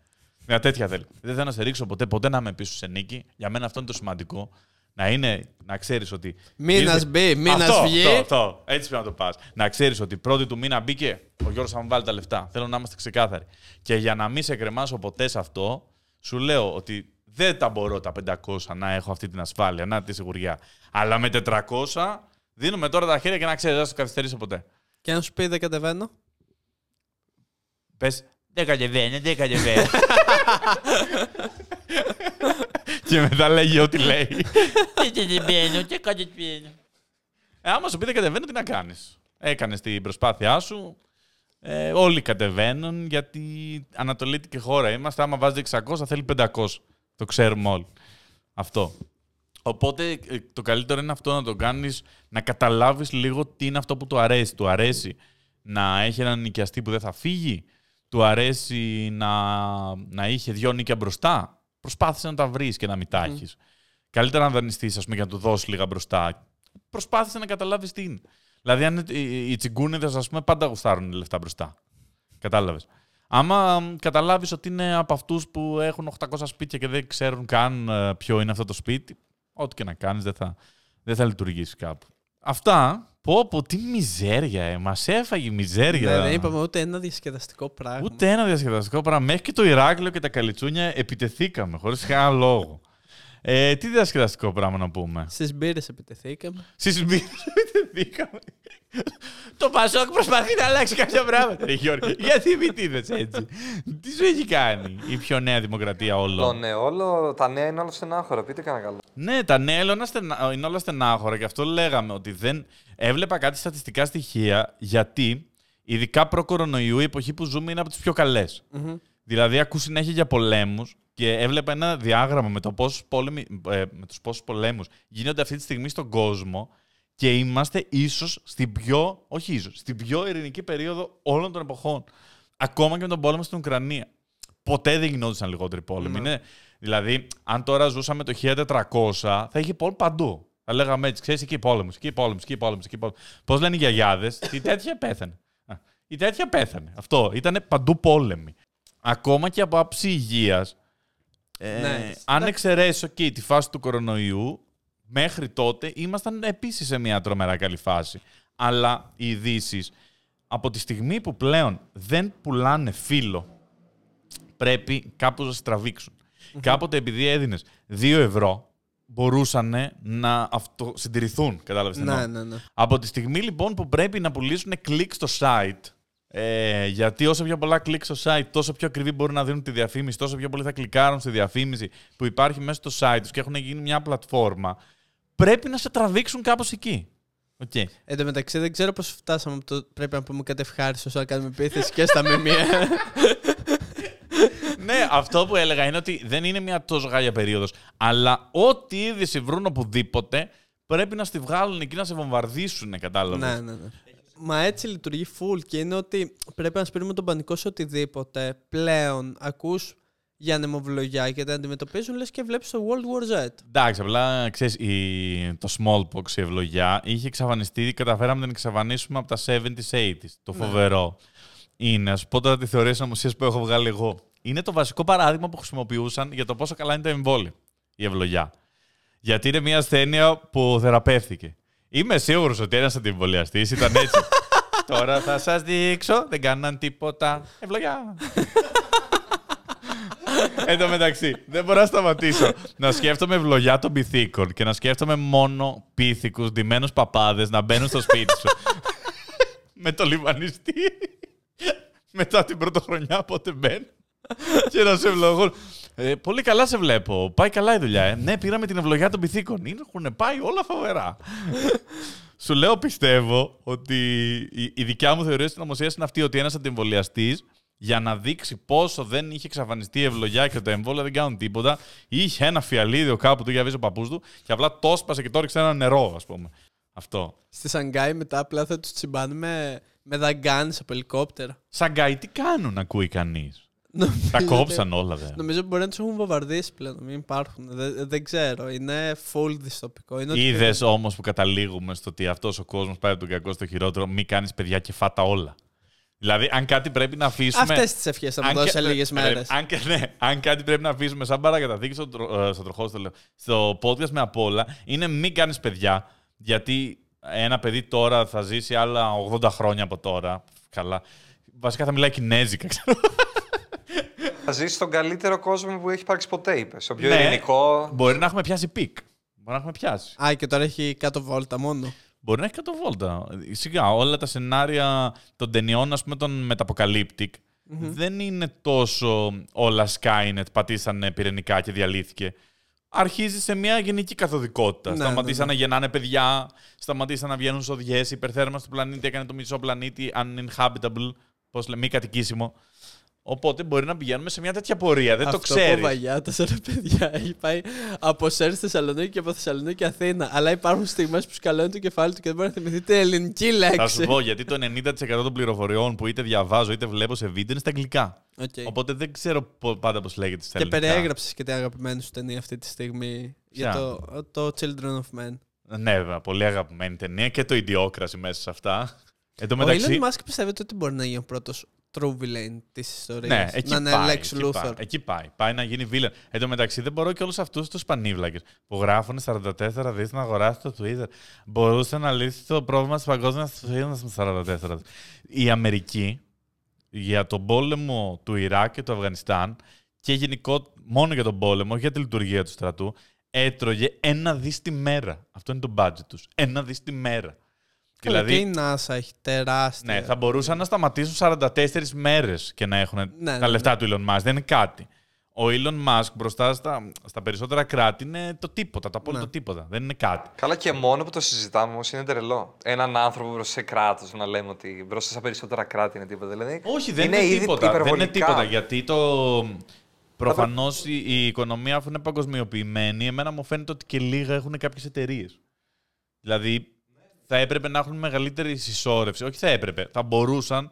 Μια τέτοια θέλω. Δεν θέλω να σε ρίξω ποτέ, ποτέ να με πίσω σε νίκη. Για μένα αυτό είναι το σημαντικό. Να είναι, να ξέρεις ότι. Μήνας ήρθε- μπει, μήνας Αυτό, βγει. Αυτό, αυτό. Έτσι πρέπει να το πας. Να ξέρεις ότι πρώτη του μήνα μπήκε. Ο Γιώργος θα μου βάλει τα λεφτά. Θέλω να είμαστε ξεκάθαροι. Και για να μην σε κρεμάσω ποτέ σε αυτό, σου λέω ότι δεν τα μπορώ τα 500 να έχω αυτή την ασφάλεια, να τη σιγουριά. Αλλά με 400 δίνουμε τώρα τα χέρια και να ξέρεις, δεν θα σου καθυστερήσω ποτέ. Και αν σου πει δεν κατεβαίνω; Πες, δεν κατεβαίνει, δεν κατεβαίνει. [laughs] και μετά λέγει ό,τι λέει. Δεν κατεβαίνω, δεν κατεβαίνω. Ε, άμα σου πει δεν κατεβαίνω, τι να κάνεις; Έκανες την προσπάθειά σου. Ε, όλοι κατεβαίνουν γιατί ανατολίτικη χώρα είμαστε. Άμα βάζεις 600, θέλει 500. Το ξέρουμε όλοι. Αυτό. Οπότε ε, το καλύτερο είναι αυτό να το κάνεις, να καταλάβεις λίγο τι είναι αυτό που του αρέσει. Του αρέσει να έχει έναν νοικιαστή που δεν θα φύγει; Του αρέσει να, να είχε δυο νίκια μπροστά. Προσπάθησε να τα βρεις και να μην τα έχεις. Καλύτερα να δανειστείς, ας πούμε, για να του δώσεις λίγα μπροστά. Προσπάθησε να καταλάβεις τι είναι. Δηλαδή, αν οι, οι τσιγκούνιδες, ας πούμε, πάντα γουστάρουν λεφτά μπροστά. Κατάλαβες. Άμα καταλάβεις ότι είναι από αυτούς που έχουν 800 σπίτια και δεν ξέρουν καν ε, ποιο είναι αυτό το σπίτι, ό,τι και να κάνεις δεν θα, δεν θα λειτουργήσεις κάπου. Αυτά, πω πω, τι μιζέρια, ε. Μας έφαγε η μιζέρια. Ναι, δεν είπαμε ούτε ένα διασκεδαστικό πράγμα. Ούτε ένα διασκεδαστικό πράγμα. Μέχρι και το Ηράκλειο και τα Καλιτσούνια επιτεθήκαμε, χωρίς κανένα λόγο. Ε, τι διασκεδαστικό πράγμα να πούμε; Στις μπύρες επιτεθήκαμε. Στις μπύρες επιτεθήκαμε. Το Πασόκ προσπαθεί να αλλάξει κάποια πράγματα. Ρε Γιώργη, γιατί επιτίθεσαι έτσι. Τι σου έχει κάνει η πιο νέα δημοκρατία Το όλο. ναι, όλο, τα νέα είναι όλο στενάχωρα. Πείτε κανένα καλό. Ναι, τα νέα είναι όλα, στενα... είναι όλα στενάχωρα και αυτό λέγαμε ότι δεν. Έβλεπα κάτι στατιστικά στοιχεία γιατί ειδικά προ-κορονοϊού η εποχή που ζούμε είναι από τις πιο καλές. Δηλαδή, ακούς συνέχεια για πολέμους και έβλεπα ένα διάγραμμα με, το πόσους πόλεμοι, ε, με τους πόσους πολέμους γίνονται αυτή τη στιγμή στον κόσμο και είμαστε ίσως στην πιο, όχι ίσως, στην πιο ειρηνική περίοδο όλων των εποχών. Ακόμα και με τον πόλεμο στην Ουκρανία. Ποτέ δεν γινόντουσαν λιγότεροι πόλεμοι. Είναι, δηλαδή, αν τώρα ζούσαμε το 1400, θα είχε πόλεμο παντού. Θα λέγαμε έτσι, ξέρεις, εκεί πόλεμο, εκεί πόλεμο, εκεί πόλεμο, εκεί πόλεμο. Πώς λένε οι γιαγιάδες, [laughs] η τέτοια πέθανε. Α, Η τέτοια πέθανε. Αυτό. Ήταν παντού πόλεμοι. Ακόμα και από άψη υγείας. Ε, Ναι. αν εξαιρέσει okay, τη φάση του κορονοϊού, μέχρι τότε ήμασταν επίσης σε μια τρομερά καλή φάση. Αλλά οι ειδήσεις, από τη στιγμή που πλέον δεν πουλάνε φύλλο, πρέπει κάπως να σε τραβήξουν. Κάποτε επειδή έδινες 2 ευρώ, μπορούσαν να αυτοσυντηρηθούν. Κατάλαβες τι Ναι, εννοώ. ναι, ναι. Από τη στιγμή λοιπόν που πρέπει να πουλήσουν κλικ στο site, Ε, γιατί όσο πιο πολλά κλικ στο site, τόσο πιο ακριβή μπορούν να δίνουν τη διαφήμιση, τόσο πιο πολύ θα κλικάρουν στη διαφήμιση που υπάρχει μέσα στο site τους και έχουν γίνει μια πλατφόρμα. Πρέπει να σε τραβήξουν κάπως εκεί. Okay. Εν τω μεταξύ δεν ξέρω πώς φτάσαμε από το πρέπει να πούμε κάτι ευχάριστο να κάνουμε επίθεση και στα ΜΜΕ. [laughs] ναι, αυτό που έλεγα είναι ότι δεν είναι μια τόσο γάλια περίοδος. Αλλά ό,τι είδηση βρουν οπουδήποτε πρέπει να στη βγάλουν εκεί να σε βομβαρδίσουν, κατάλαβες. ναι, ναι, ναι. Μα έτσι λειτουργεί full και είναι ότι πρέπει να σπίρουμε τον πανικό σε οτιδήποτε. Πλέον ακούς για ανεμοβλογιά και τα αντιμετωπίζουν λες και βλέπεις το World War Z. Εντάξει, απλά ξέρεις, η... το smallpox, η ευλογιά, είχε εξαφανιστεί, καταφέραμε να την εξαφανίσουμε από τα 70s, 80s. Το Ναι. φοβερό είναι, ας σου πω τώρα τη θεωρία συνωμοσία που έχω βγάλει εγώ. Είναι το βασικό παράδειγμα που χρησιμοποιούσαν για το πόσο καλά είναι το εμβόλιο. Η ευλογιά. Γιατί είναι μια ασθένεια που θεραπεύθηκε. Είμαι σίγουρος ότι ένας αντιεμβολιαστή ήταν έτσι. [laughs] Τώρα θα σας δείξω, δεν κάναν τίποτα. Ευλογιά. Εν τω μεταξύ, δεν μπορώ να σταματήσω να σκέφτομαι ευλογιά των πυθίκων και να σκέφτομαι μόνο πίθηκου, ντυμένους παπάδες να μπαίνουν στο σπίτι σου. [laughs] με το λιβανιστή. Μετά την πρωτοχρονιά, πότε μπαίνουν. και να σε ευλογούν. Ε, πολύ καλά σε βλέπω. Πάει καλά η δουλειά, ε. Ναι, πήραμε την ευλογιά των πυθίκων. Έχουν πάει όλα φοβερά. [laughs] Σου λέω, πιστεύω ότι η, η δικιά μου θεωρία στην είναι αυτή ότι ένας αντιεμβολιαστής για να δείξει πόσο δεν είχε εξαφανιστεί η ευλογιά και τα εμβόλια δεν κάνουν τίποτα, είχε ένα φιαλίδιο κάπου του για βίζει ο παππούς του και απλά το σπάσε και το ρίξε ένα νερό, ας πούμε. Αυτό. Στη Σανγκάη μετά απλά θα τους τσιμπάνε με, με δαγκάνες από ελικόπτερα. Σαγκάι, τι κάνουν, ακούει κανείς; Τα κόψαν όλα, βέβαια. Νομίζω μπορεί να τους έχουν βομβαρδίσει πλέον, να μην υπάρχουν. Δεν, δεν ξέρω. Είναι full δυστοπικό. Είναι ότι- Είδε όμως που καταλήγουμε στο ότι αυτός ο κόσμος πάει από τον κακό στο χειρότερο, μη κάνεις παιδιά και φάτα όλα. Δηλαδή, αν κάτι πρέπει να αφήσουμε. Αυτές τις ευχές θα μου Αν δώσει και- σε λίγες ναι, μέρες. Αν, και- ναι, αν κάτι πρέπει να αφήσουμε σαν παρακαταθήκη στο, τρο- ε, στο τροχό, στο, λέω, στο podcast με απ' όλα, είναι μην κάνεις παιδιά. Γιατί ένα παιδί τώρα θα ζήσει άλλα 80 χρόνια από τώρα. Καλά. Βασικά θα μιλάει κινέζικα, ξέρω. Θα ζήσει στον καλύτερο κόσμο που έχει υπάρξει ποτέ, είπες. Ο πιο Ναι. ειρηνικό. Μπορεί να έχουμε πιάσει peak. Μπορεί να έχουμε πιάσει. Α, και τώρα έχει κάτω βόλτα μόνο. Μπορεί να έχει 100 βόλτα. Σιγά, όλα τα σενάρια των ταινιών, ας πούμε, των Metapocalyptic, δεν είναι τόσο όλα Skynet πατήσανε πυρηνικά και διαλύθηκε. Αρχίζει σε μια γενική καθοδικότητα. Ναι, σταματήσαν ναι, να γεννάνε παιδιά, σταματήσαν να βγαίνουν σοδιέ, η υπερθέρμανση του πλανήτη έκανε το μισό πλανήτη uninhabitable, πώς λέμε, μη κατοικήσιμο. Οπότε μπορεί να πηγαίνουμε σε μια τέτοια πορεία. Δεν Αυτό το ξέρεις. που βαγιάτα ρε παιδιά έχει πάει από Σέρρες στη Θεσσαλονίκη και από Θεσσαλονίκη Αθήνα. Αλλά υπάρχουν στιγμές που σκαλώνει το κεφάλι του και δεν μπορεί να θυμηθεί την ελληνική λέξη. Θα σου πω γιατί το 90% των πληροφοριών που είτε διαβάζω είτε βλέπω σε βίντεο είναι στα αγγλικά. Οκ. Οπότε δεν ξέρω πο- πάντα πώς λέγεται στα Και ελληνικά. περιέγραψες και την αγαπημένη σου ταινία αυτή τη στιγμή για Ποια; το, το Children of Men. Ναι, βέβαια, πολύ αγαπημένη ταινία και το Idiocracy μέσα σε αυτά. Εν τω Ο μεταξύ. Elon Musk πιστεύετε ότι μπορεί να γίνει ο πρώτος true villain της ιστορίας. Ναι, εκεί να είναι πάει, Lex εκεί Luthor. πάει, εκεί πάει. Πάει να γίνει villain. Εν τω μεταξύ δεν μπορώ και όλους αυτούς τους πανίβλακες που γράφουν 44 δις να αγοράσει το Twitter. Μπορούσε να λύσει το πρόβλημα της παγκόσμιας φύλα με 44 δις. Η Αμερική για τον πόλεμο του Ιράκ και του Αφγανιστάν και γενικό μόνο για τον πόλεμο, όχι για τη λειτουργία του στρατού, έτρωγε ένα δις τη μέρα. Αυτό είναι το budget τους. Ένα δις τη μέρα. Καλά, Δηλαδή, και η NASA έχει τεράστια. ναι, θα μπορούσαν να σταματήσουν 44 μέρες και να έχουν Ναι, τα ναι, λεφτά του Elon Musk. Δεν είναι κάτι. Ο Elon Musk μπροστά στα, στα περισσότερα κράτη είναι το τίποτα, το απόλυτο Ναι. τίποτα. Δεν είναι κάτι. Καλά και μόνο που το συζητάμε όμως είναι τρελό. Έναν άνθρωπο μπροστά σε κράτος να λέμε ότι μπροστά στα περισσότερα κράτη είναι τίποτα. Δηλαδή, Όχι, δεν είναι, ήδη τίποτα. Δεν είναι υπερβολικά. τίποτα. Γιατί το. Προφανώς η, η οικονομία, αφού είναι παγκοσμιοποιημένη, εμένα μου φαίνεται ότι και λίγα έχουν κάποιες εταιρείες. Δηλαδή, θα έπρεπε να έχουν μεγαλύτερη συσσόρευση. Όχι θα έπρεπε. Θα μπορούσαν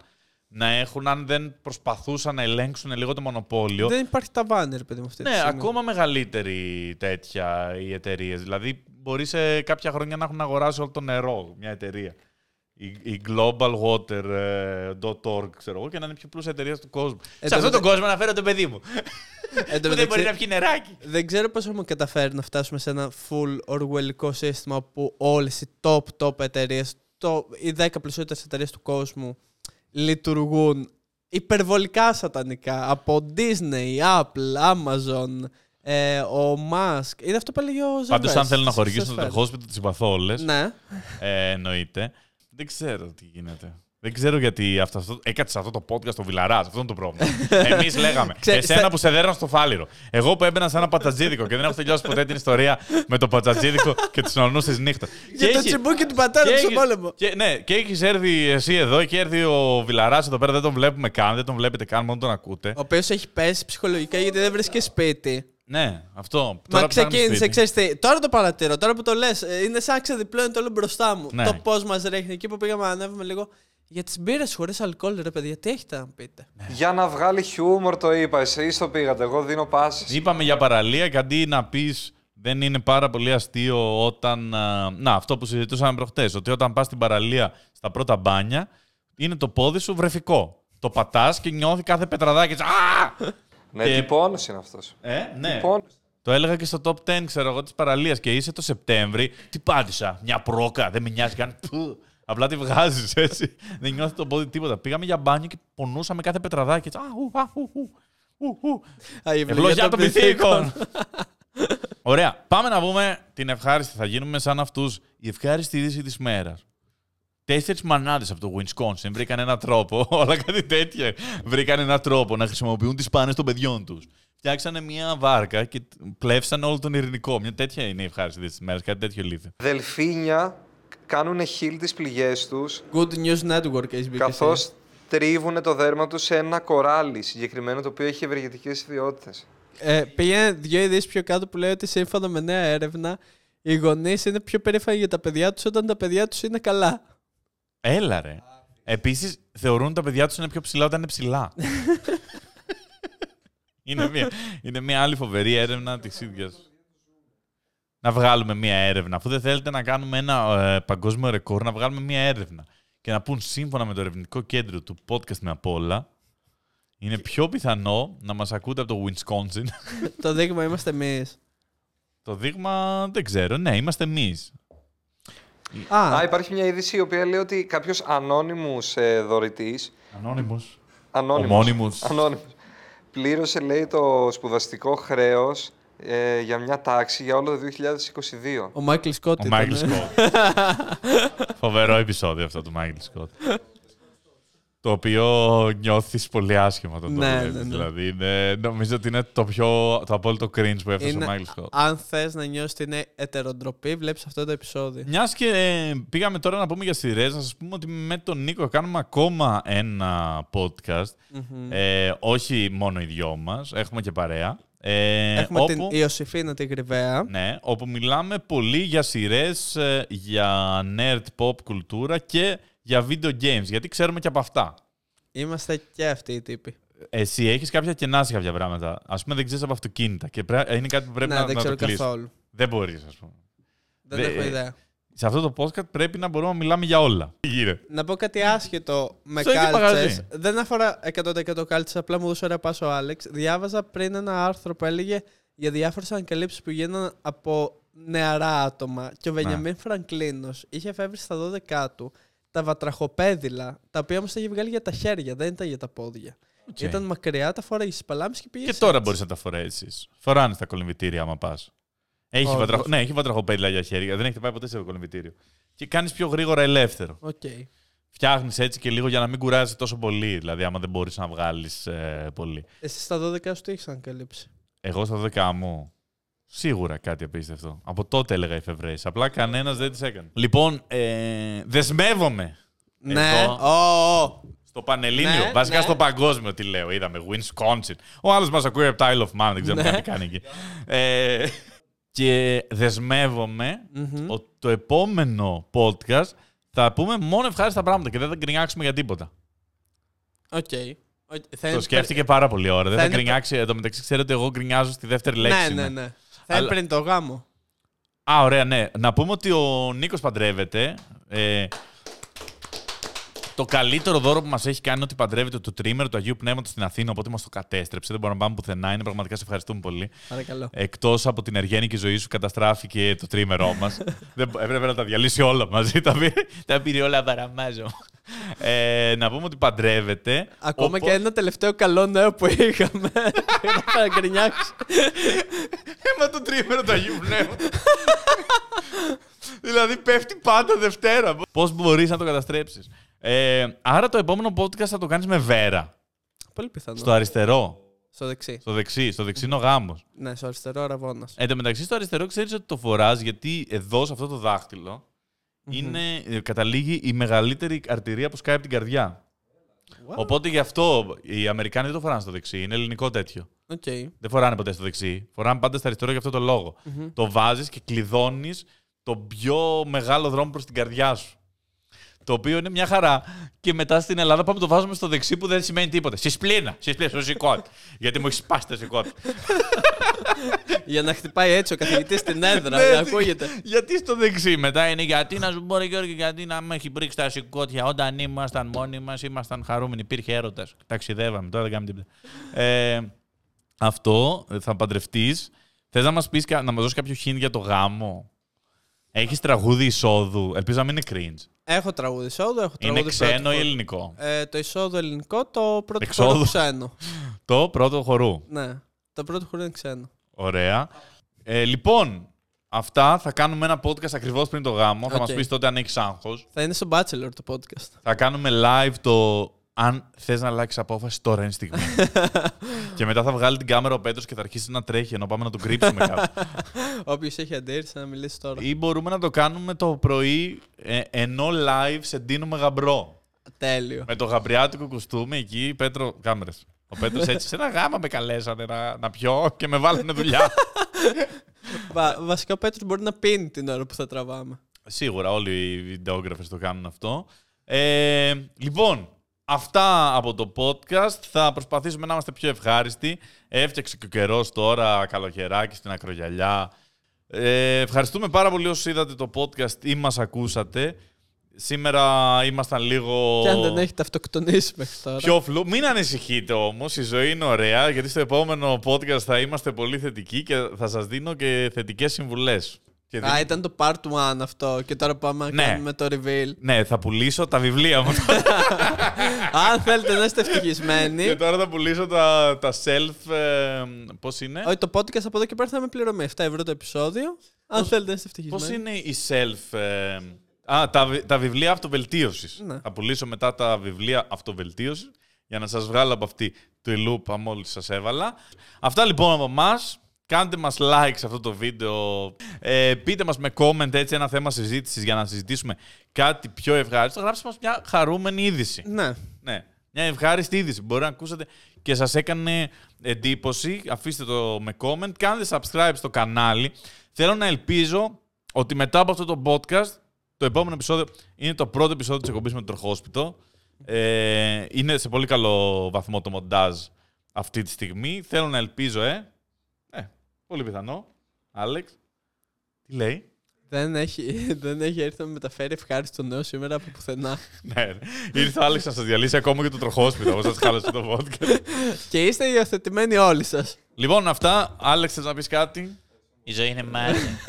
να έχουν, αν δεν προσπαθούσαν να ελέγξουν λίγο το μονοπόλιο. Δεν υπάρχει ταβάνι, ρε παιδί μου αυτή τη Ναι, στιγμή. ακόμα μεγαλύτερη τέτοια οι εταιρείες. Δηλαδή, μπορεί σε κάποια χρόνια να έχουν αγοράσει όλο το νερό μια εταιρεία. Η, η globalwater.org, ξέρω εγώ, και να είναι η πιο πλούσια εταιρεία του κόσμου. Ε, σε το αυτόν τον μετα- κόσμο να φέρω το παιδί μου. Εν τω που δεν μπορεί να μεταξύ, πιει νεράκι. δεν ξέρω πώς έχουμε καταφέρει να φτάσουμε σε ένα full οργουελικό σύστημα που όλες οι top top εταιρείες, οι 10 πλουσιότερες εταιρείες του κόσμου λειτουργούν υπερβολικά σατανικά από Disney, Apple, Amazon, ε, ο Musk. Είναι αυτό που έλεγε ο Ζερβές. Πάντως, αν θέλουν να στις χορηγήσουν το σφαίρες. hospital, τις συμπαθώ όλε. Ναι. Ε, εννοείται. Δεν ξέρω τι γίνεται. Δεν ξέρω γιατί αυτό, αυτό, έκατσε σε αυτό το podcast το Βιλαράς. Αυτό είναι το πρόβλημα. [laughs] Εμείς λέγαμε. Ξέρεις, Εσένα θα- που σε δέρνα στο φάληρο. Εγώ που έμπαινα σε ένα πατσατζίδικο και δεν έχω τελειώσει ποτέ την ιστορία με το πατσατζίδικο και του ουρανού τη νύχτα. Για το τσιμπούκι του πατέρα του στον πόλεμο. Και, ναι, και έχεις έρθει εσύ εδώ και έρθει ο Βιλαράς εδώ πέρα. Δεν τον βλέπουμε καν, δεν τον βλέπετε καν, μόνο τον ακούτε. Ο οποίος έχει πέσει ψυχολογικά γιατί δεν βρίσκει σπίτι. Ναι, αυτό. Μα Τώρα ψάχνουμε ξεκίνησε, σπίτι. ξέρεις τι, τώρα το παρατηρώ, τώρα που το λες, είναι σαν ξεδιπλώνει όλο μπροστά μου. Ναι. Το πώς μας ρίχνει εκεί που πήγαμε να ανέβουμε λίγο. Για τις μπύρες χωρίς αλκοόλ, ρε παιδιά, τι έχετε να πείτε; Για να βγάλει χιούμορ το είπα. Εσεί το πήγατε. Εγώ δίνω πάσει. Είπαμε για παραλία και αντί να πεις δεν είναι πάρα πολύ αστείο όταν. α, Να, αυτό που συζητούσαμε προχτές. Ότι όταν πας στην παραλία στα πρώτα μπάνια, είναι το πόδι σου βρεφικό. Το πατάς και νιώθει κάθε πετραδάκι. έτσι, Α! Ναι, Και- τι πόνο είναι αυτός. Ε, ναι. Πόνο. Το έλεγα και στο top 10, ξέρω εγώ, της παραλίας. Και είσαι το Σεπτέμβρη. Τι πάτησα, μια πρόκα, δεν με νοιάζει καν. Πού. Απλά τη βγάζεις έτσι. δεν νιώθει το πόδι τίποτα. Πήγαμε για μπάνιο και πονούσαμε κάθε πετραδάκι. Έτσι, Α, ου, α, ου, ου, ου, ου. Ευλογιά των πυθίκων. Ωραία. Πάμε να πούμε την ευχάριστη. Θα γίνουμε σαν αυτούς. Η ευχάριστη είδηση της μέρας. Τέσσερις μανάδες από το Wisconsin βρήκαν έναν τρόπο, [laughs] όλα κάτι τέτοια. Βρήκαν έναν τρόπο να χρησιμοποιούν τις πάνες των παιδιών τους. Φτιάξανε μια βάρκα και πλεύσαν όλο τον ειρηνικό. Μια τέτοια είναι η ευχάριστη είδηση της μέρας. Κάτι τέτοιο λύθη. Δελφίνια κάνουν χείλ τις πληγές τους Good News Network έχει μπει. καθώς τρίβουν το δέρμα τους σε ένα κοράλι συγκεκριμένο το οποίο έχει ευεργετικές ιδιότητες. Ε, πήγαινε δύο ειδήσεις πιο κάτω που λέει ότι σύμφωνα με νέα έρευνα, οι γονείς είναι πιο περήφανοι για τα παιδιά τους όταν τα παιδιά τους είναι καλά. Έλα ρε. Επίσης, θεωρούν τα παιδιά τους είναι πιο ψηλά όταν είναι ψηλά. [laughs] είναι, μια, είναι μια άλλη φοβερή έρευνα της ίδιας. Να βγάλουμε μια έρευνα. Αφού δεν θέλετε να κάνουμε ένα ε, παγκόσμιο ρεκόρ, να βγάλουμε μια έρευνα. Και να πούν σύμφωνα με το ερευνητικό κέντρο του podcast με απ' όλα, είναι πιο πιθανό να μας ακούτε από το Wisconsin. [laughs] το δείγμα είμαστε εμείς. το δείγμα δεν ξέρω. Ναι, είμαστε εμείς. Α, Α, υπάρχει μια είδηση η οποία λέει ότι κάποιος ανώνυμος ε, δωρητής Ανώνυμος. Ανώνυμος. Ομώνυμος. Ανώνυμος. Πλήρωσε, λέει, το σπουδαστικό χρέος ε, για μια τάξη για όλο το 2022. ο Μάικλ Σκότ Ο ήταν. Μάικλ Σκότ. [laughs] Φοβερό επεισόδιο αυτό του Μάικλ Σκότ. Το οποίο νιώθεις πολύ άσχημα όταν το Ναι, βλέπεις. ναι, ναι. Δηλαδή, είναι, νομίζω ότι είναι το πιο το απόλυτο cringe που έφτασε ο Είναι, Μάικλ Σκότ. αν θες να νιώσεις ότι είναι ετεροντροπή, βλέπεις αυτό το επεισόδιο. Μιας και ε, πήγαμε τώρα να πούμε για σειρές, να σας πούμε ότι με τον Νίκο κάνουμε ακόμα ένα podcast. Μμμ. Ε, όχι μόνο οι δυο μας, έχουμε και παρέα. Ε, Έχουμε όπου, την Ιωσηφίνα την Γρυβαία. Ναι, όπου μιλάμε πολύ για σειρές, για nerd pop κουλτούρα και για video games, γιατί ξέρουμε και από αυτά. Είμαστε και αυτοί οι τύποι. Εσύ έχεις κάποια κενά σε κάποια πράγματα. Α πούμε, δεν ξέρεις από αυτοκίνητα και πρέ... είναι κάτι που πρέπει ναι, να, δεν να ξέρω το κλείσεις. καθόλου. Δεν μπορείς, ας πούμε. Δεν Δε- έχω ιδέα. Σε αυτό το podcast πρέπει να μπορούμε να μιλάμε για όλα. Τι γίνεται; Να πω κάτι άσχετο με Στο ίδιο κάλτσε. μαγαζί. Δεν αφορά 100% κάλτσε, απλά μου δώσε ωραία πάσο ο Άλεξ. Διάβαζα πριν ένα άρθρο που έλεγε για διάφορες ανακαλύψεις που γίνανε από νεαρά άτομα. Και ο Βενιαμίν Φραγκλίνος είχε εφεύρει στα 12 του τα βατραχοπέδιλα, τα οποία όμως τα είχε βγάλει για τα χέρια, δεν ήταν για τα πόδια. Οκ. Ήταν μακριά, τα φοράει στις παλάμες και πήγες. Και τώρα μπορείς να τα φορέσεις. Φοράνε στα κολυμβητήρια άμα πας. Έχει, Όντως. βατραχο... ναι, έχει βατραχοπέδιλα για χέρια. Δεν έχετε πάει ποτέ σε κολυμβητήριο. Και κάνεις πιο γρήγορα ελεύθερο. Οκ. Φτιάχνεις έτσι και λίγο για να μην κουράζει τόσο πολύ. Δηλαδή, άμα δεν μπορείς να βγάλεις ε, πολύ. Εσύ στα 12 σου τι έχεις ανακαλύψει; Εγώ στα 12 μου. Σίγουρα κάτι απίστευτο. Από τότε έλεγα εφευρέσει. Απλά κανένας δεν τις έκανε. Λοιπόν, ε, δεσμεύομαι. Ναι. Εδώ. Ω, ω. Στο πανελλήνιο, Ναι, βασικά ναι. στο παγκόσμιο τι λέω. Είδαμε Wisconsin. Ο άλλος μας ακούει από τα Isle of Man, δεν ξέρω Ναι. τι κάνει εκεί. Ε, και δεσμεύομαι Μμμ. ότι το επόμενο podcast θα πούμε μόνο ευχάριστα πράγματα και δεν θα γκρινιάξουμε για τίποτα. Οκ. Οκ. Θα Το είναι σκέφτηκε πάρα πολύ ώρα. Δεν θα θα είναι- γκρινιάξει. Εν τω μεταξύ, ξέρετε, εγώ γκρινιάζω στη δεύτερη Ναι, λέξη. ναι, είμαι. ναι. Θα είναι Αλλά- πριν το γάμο. Α, ωραία, ναι. Να πούμε ότι ο Νίκος παντρεύεται. Ε, το καλύτερο δώρο που μας έχει κάνει είναι ότι παντρεύεται το τριήμερο του Αγίου Πνεύματος στην Αθήνα, οπότε μας το κατέστρεψε. Δεν μπορούμε να πάμε πουθενά. Είναι πραγματικά σε ευχαριστούμε πολύ. Παρακαλώ. Εκτός από την εργένικη ζωή σου, καταστράφηκε το τριήμερό μας. [laughs] έπρεπε να τα διαλύσει όλα μαζί. Τα πήρε, τα πήρε όλα παραμάζω. Ε, να πούμε ότι παντρεύεται. Ακόμα Οπό- και ένα τελευταίο καλό νέο που είχαμε. [laughs] Θα γκρινιάξει. Έμα το τρίμερο του Αγίου Πνεύματος. δηλαδή πέφτει πάντα Δευτέρα. Πώς μπορείς να το καταστρέψεις. Ε, άρα το επόμενο podcast θα το κάνεις με βέρα. Πολύ πιθανό. Στο αριστερό. Στο δεξί. Στο δεξί. Στο δεξί είναι ο γάμος. Ναι, στο αριστερό αραβόνα. Εν τω μεταξύ, στο αριστερό ξέρεις ότι το φοράς γιατί εδώ, σε αυτό το δάχτυλο, είναι, ε, καταλήγει η μεγαλύτερη αρτηρία που σκάει από την καρδιά. Οπότε γι' αυτό οι Αμερικάνοι δεν το φοράνε στο δεξί. Είναι ελληνικό τέτοιο. Οκ. Δεν φοράνε ποτέ στο δεξί. Φοράνε πάντα στο αριστερό για αυτό το λόγο. Το βάζεις και κλειδώνεις τον πιο μεγάλο δρόμο προς την καρδιά σου. Το οποίο είναι μια χαρά. Και μετά στην Ελλάδα πάμε το βάζουμε στο δεξί που δεν σημαίνει τίποτα. Στη σπλήνα. Στη σπλήνα στο συκώτι. Γιατί μου έχει σπάσει το συκώτι. Για να χτυπάει έτσι ο καθηγητής στην έδρα, Ναι, να ακούγεται. Γιατί στο δεξί μετά είναι γιατί να σου πω, ρε Γιώργη, γιατί να με έχει μπρίξει τα σηκώτια. Όταν ήμασταν μόνοι μας, ήμασταν χαρούμενοι. Υπήρχε έρωτας. Ταξιδεύαμε, τώρα δεν κάνουμε τίποτα. Ε, αυτό ε, θα παντρευτείς. Θες να μας πεις να μας δώσεις κάποιο hint για το γάμο; Έχεις τραγούδι εισόδου. Ελπίζω να μην είναι cringe. Έχω τραγούδι εισόδου, έχω τραγούδι Είναι ξένο πρώτη ή φορά. ελληνικό; Ε, το εισόδου ελληνικό, το πρώτο Εξόδου. χώρο ξένο. [laughs] Το πρώτο χώρου. Ναι, το πρώτο χώρο είναι ξένο. Ωραία. Ε, λοιπόν, αυτά θα κάνουμε ένα podcast ακριβώς πριν το γάμο. Θα Οκ. μας πεις τότε αν έχεις άγχος. Θα είναι στο Bachelor το podcast. Θα κάνουμε live το αν θες να αλλάξεις απόφαση τώρα είναι η στιγμή. [laughs] και μετά θα βγάλει την κάμερα ο Πέτρος και θα αρχίσει να τρέχει ενώ πάμε να τον κρύψουμε κάπου. [laughs] Όποιος έχει αντίρρηση να μιλήσει τώρα. Ή μπορούμε να το κάνουμε το πρωί ε, ενώ live σε ντύνουμε γαμπρό. Τέλειο. Με το γαμπριάτικο κουστούμι εκεί, Πέτρο, κάμερες. Ο Πέτρος έτσι σε ένα γάμα με καλέσανε να, να πιω και με βάλανε δουλειά. [laughs] Βα- βασικά ο Πέτρος μπορεί να πίνει την ώρα που θα τραβάμε. Σίγουρα όλοι οι βιντεόγραφες το κάνουν αυτό. Ε, λοιπόν, αυτά από το podcast. Θα προσπαθήσουμε να είμαστε πιο ευχάριστοι. Έφτιαξε και ο καιρός τώρα, καλοκαιράκι στην ακρογιαλιά. Ε, ευχαριστούμε πάρα πολύ όσους είδατε το podcast ή μας ακούσατε. Σήμερα ήμασταν λίγο... Και αν δεν έχετε αυτοκτονήσει μέχρι τώρα. Πιο φλου. Μην ανησυχείτε όμως, η ζωή είναι ωραία, γιατί στο επόμενο podcast θα είμαστε πολύ θετικοί και θα σας δίνω και θετικές συμβουλές. Και Α, ήταν το part 1 αυτό και τώρα πάμε να Ναι. κάνουμε το reveal. Ναι, θα πουλήσω τα βιβλία μου. [laughs] Αν θέλετε να είστε ευτυχισμένοι. και τώρα θα πουλήσω τα, τα self. Ε, Πώς είναι; Όχι, το podcast από εδώ και πέρα θα με πληρωμή. 7 ευρώ το επεισόδιο. Αν θέλετε να είστε ευτυχισμένοι. Πώς είναι η self. ε, α, τα, βι- τα βιβλία αυτοβελτίωσης. Ναι. Θα πουλήσω μετά τα βιβλία αυτοβελτίωσης για να σας βγάλω από αυτή τη λούπα μόλι σας έβαλα. Αυτά λοιπόν από εμάς. Κάντε μας like σε αυτό το βίντεο. Ε, πείτε μας με comment έτσι ένα θέμα συζήτησης για να συζητήσουμε κάτι πιο ευχάριστο. Γράψτε μας μια χαρούμενη είδηση. Ναι. Ναι. Μια ευχάριστη είδηση. Μπορεί να ακούσατε και σας έκανε εντύπωση. Αφήστε το με comment. Κάντε subscribe στο κανάλι. Θέλω να ελπίζω ότι μετά από αυτό το podcast, το επόμενο επεισόδιο είναι το πρώτο επεισόδιο της εκπομπής με το τροχόσπιτο. Ε, είναι σε πολύ καλό βαθμό το μοντάζ αυτή τη στιγμή. Θέλω να ελπίζω, ε. Ε, πολύ πιθανό. Άλεξ. Τι λέει; Δεν έχει, [laughs] δεν έχει έρθει να με μεταφέρει ευχάριστο νέο σήμερα από πουθενά. [laughs] ναι, ήρθε ο Άλεξ να σας διαλύσει ακόμα και το τροχόσπιτο, όπως σας χάλασε το podcast. [laughs] και είστε υιοθετημένοι όλοι σας. Λοιπόν, αυτά. Άλεξ, θες να πεις κάτι; Η ζωή είναι μάτια.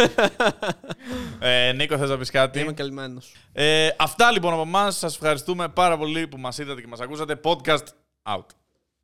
ε, Νίκο, θες να πεις κάτι; Είμαι καλυμμένος. Ε, αυτά λοιπόν από εμάς. Σας ευχαριστούμε πάρα πολύ που μας είδατε και μας ακούσατε. Podcast out.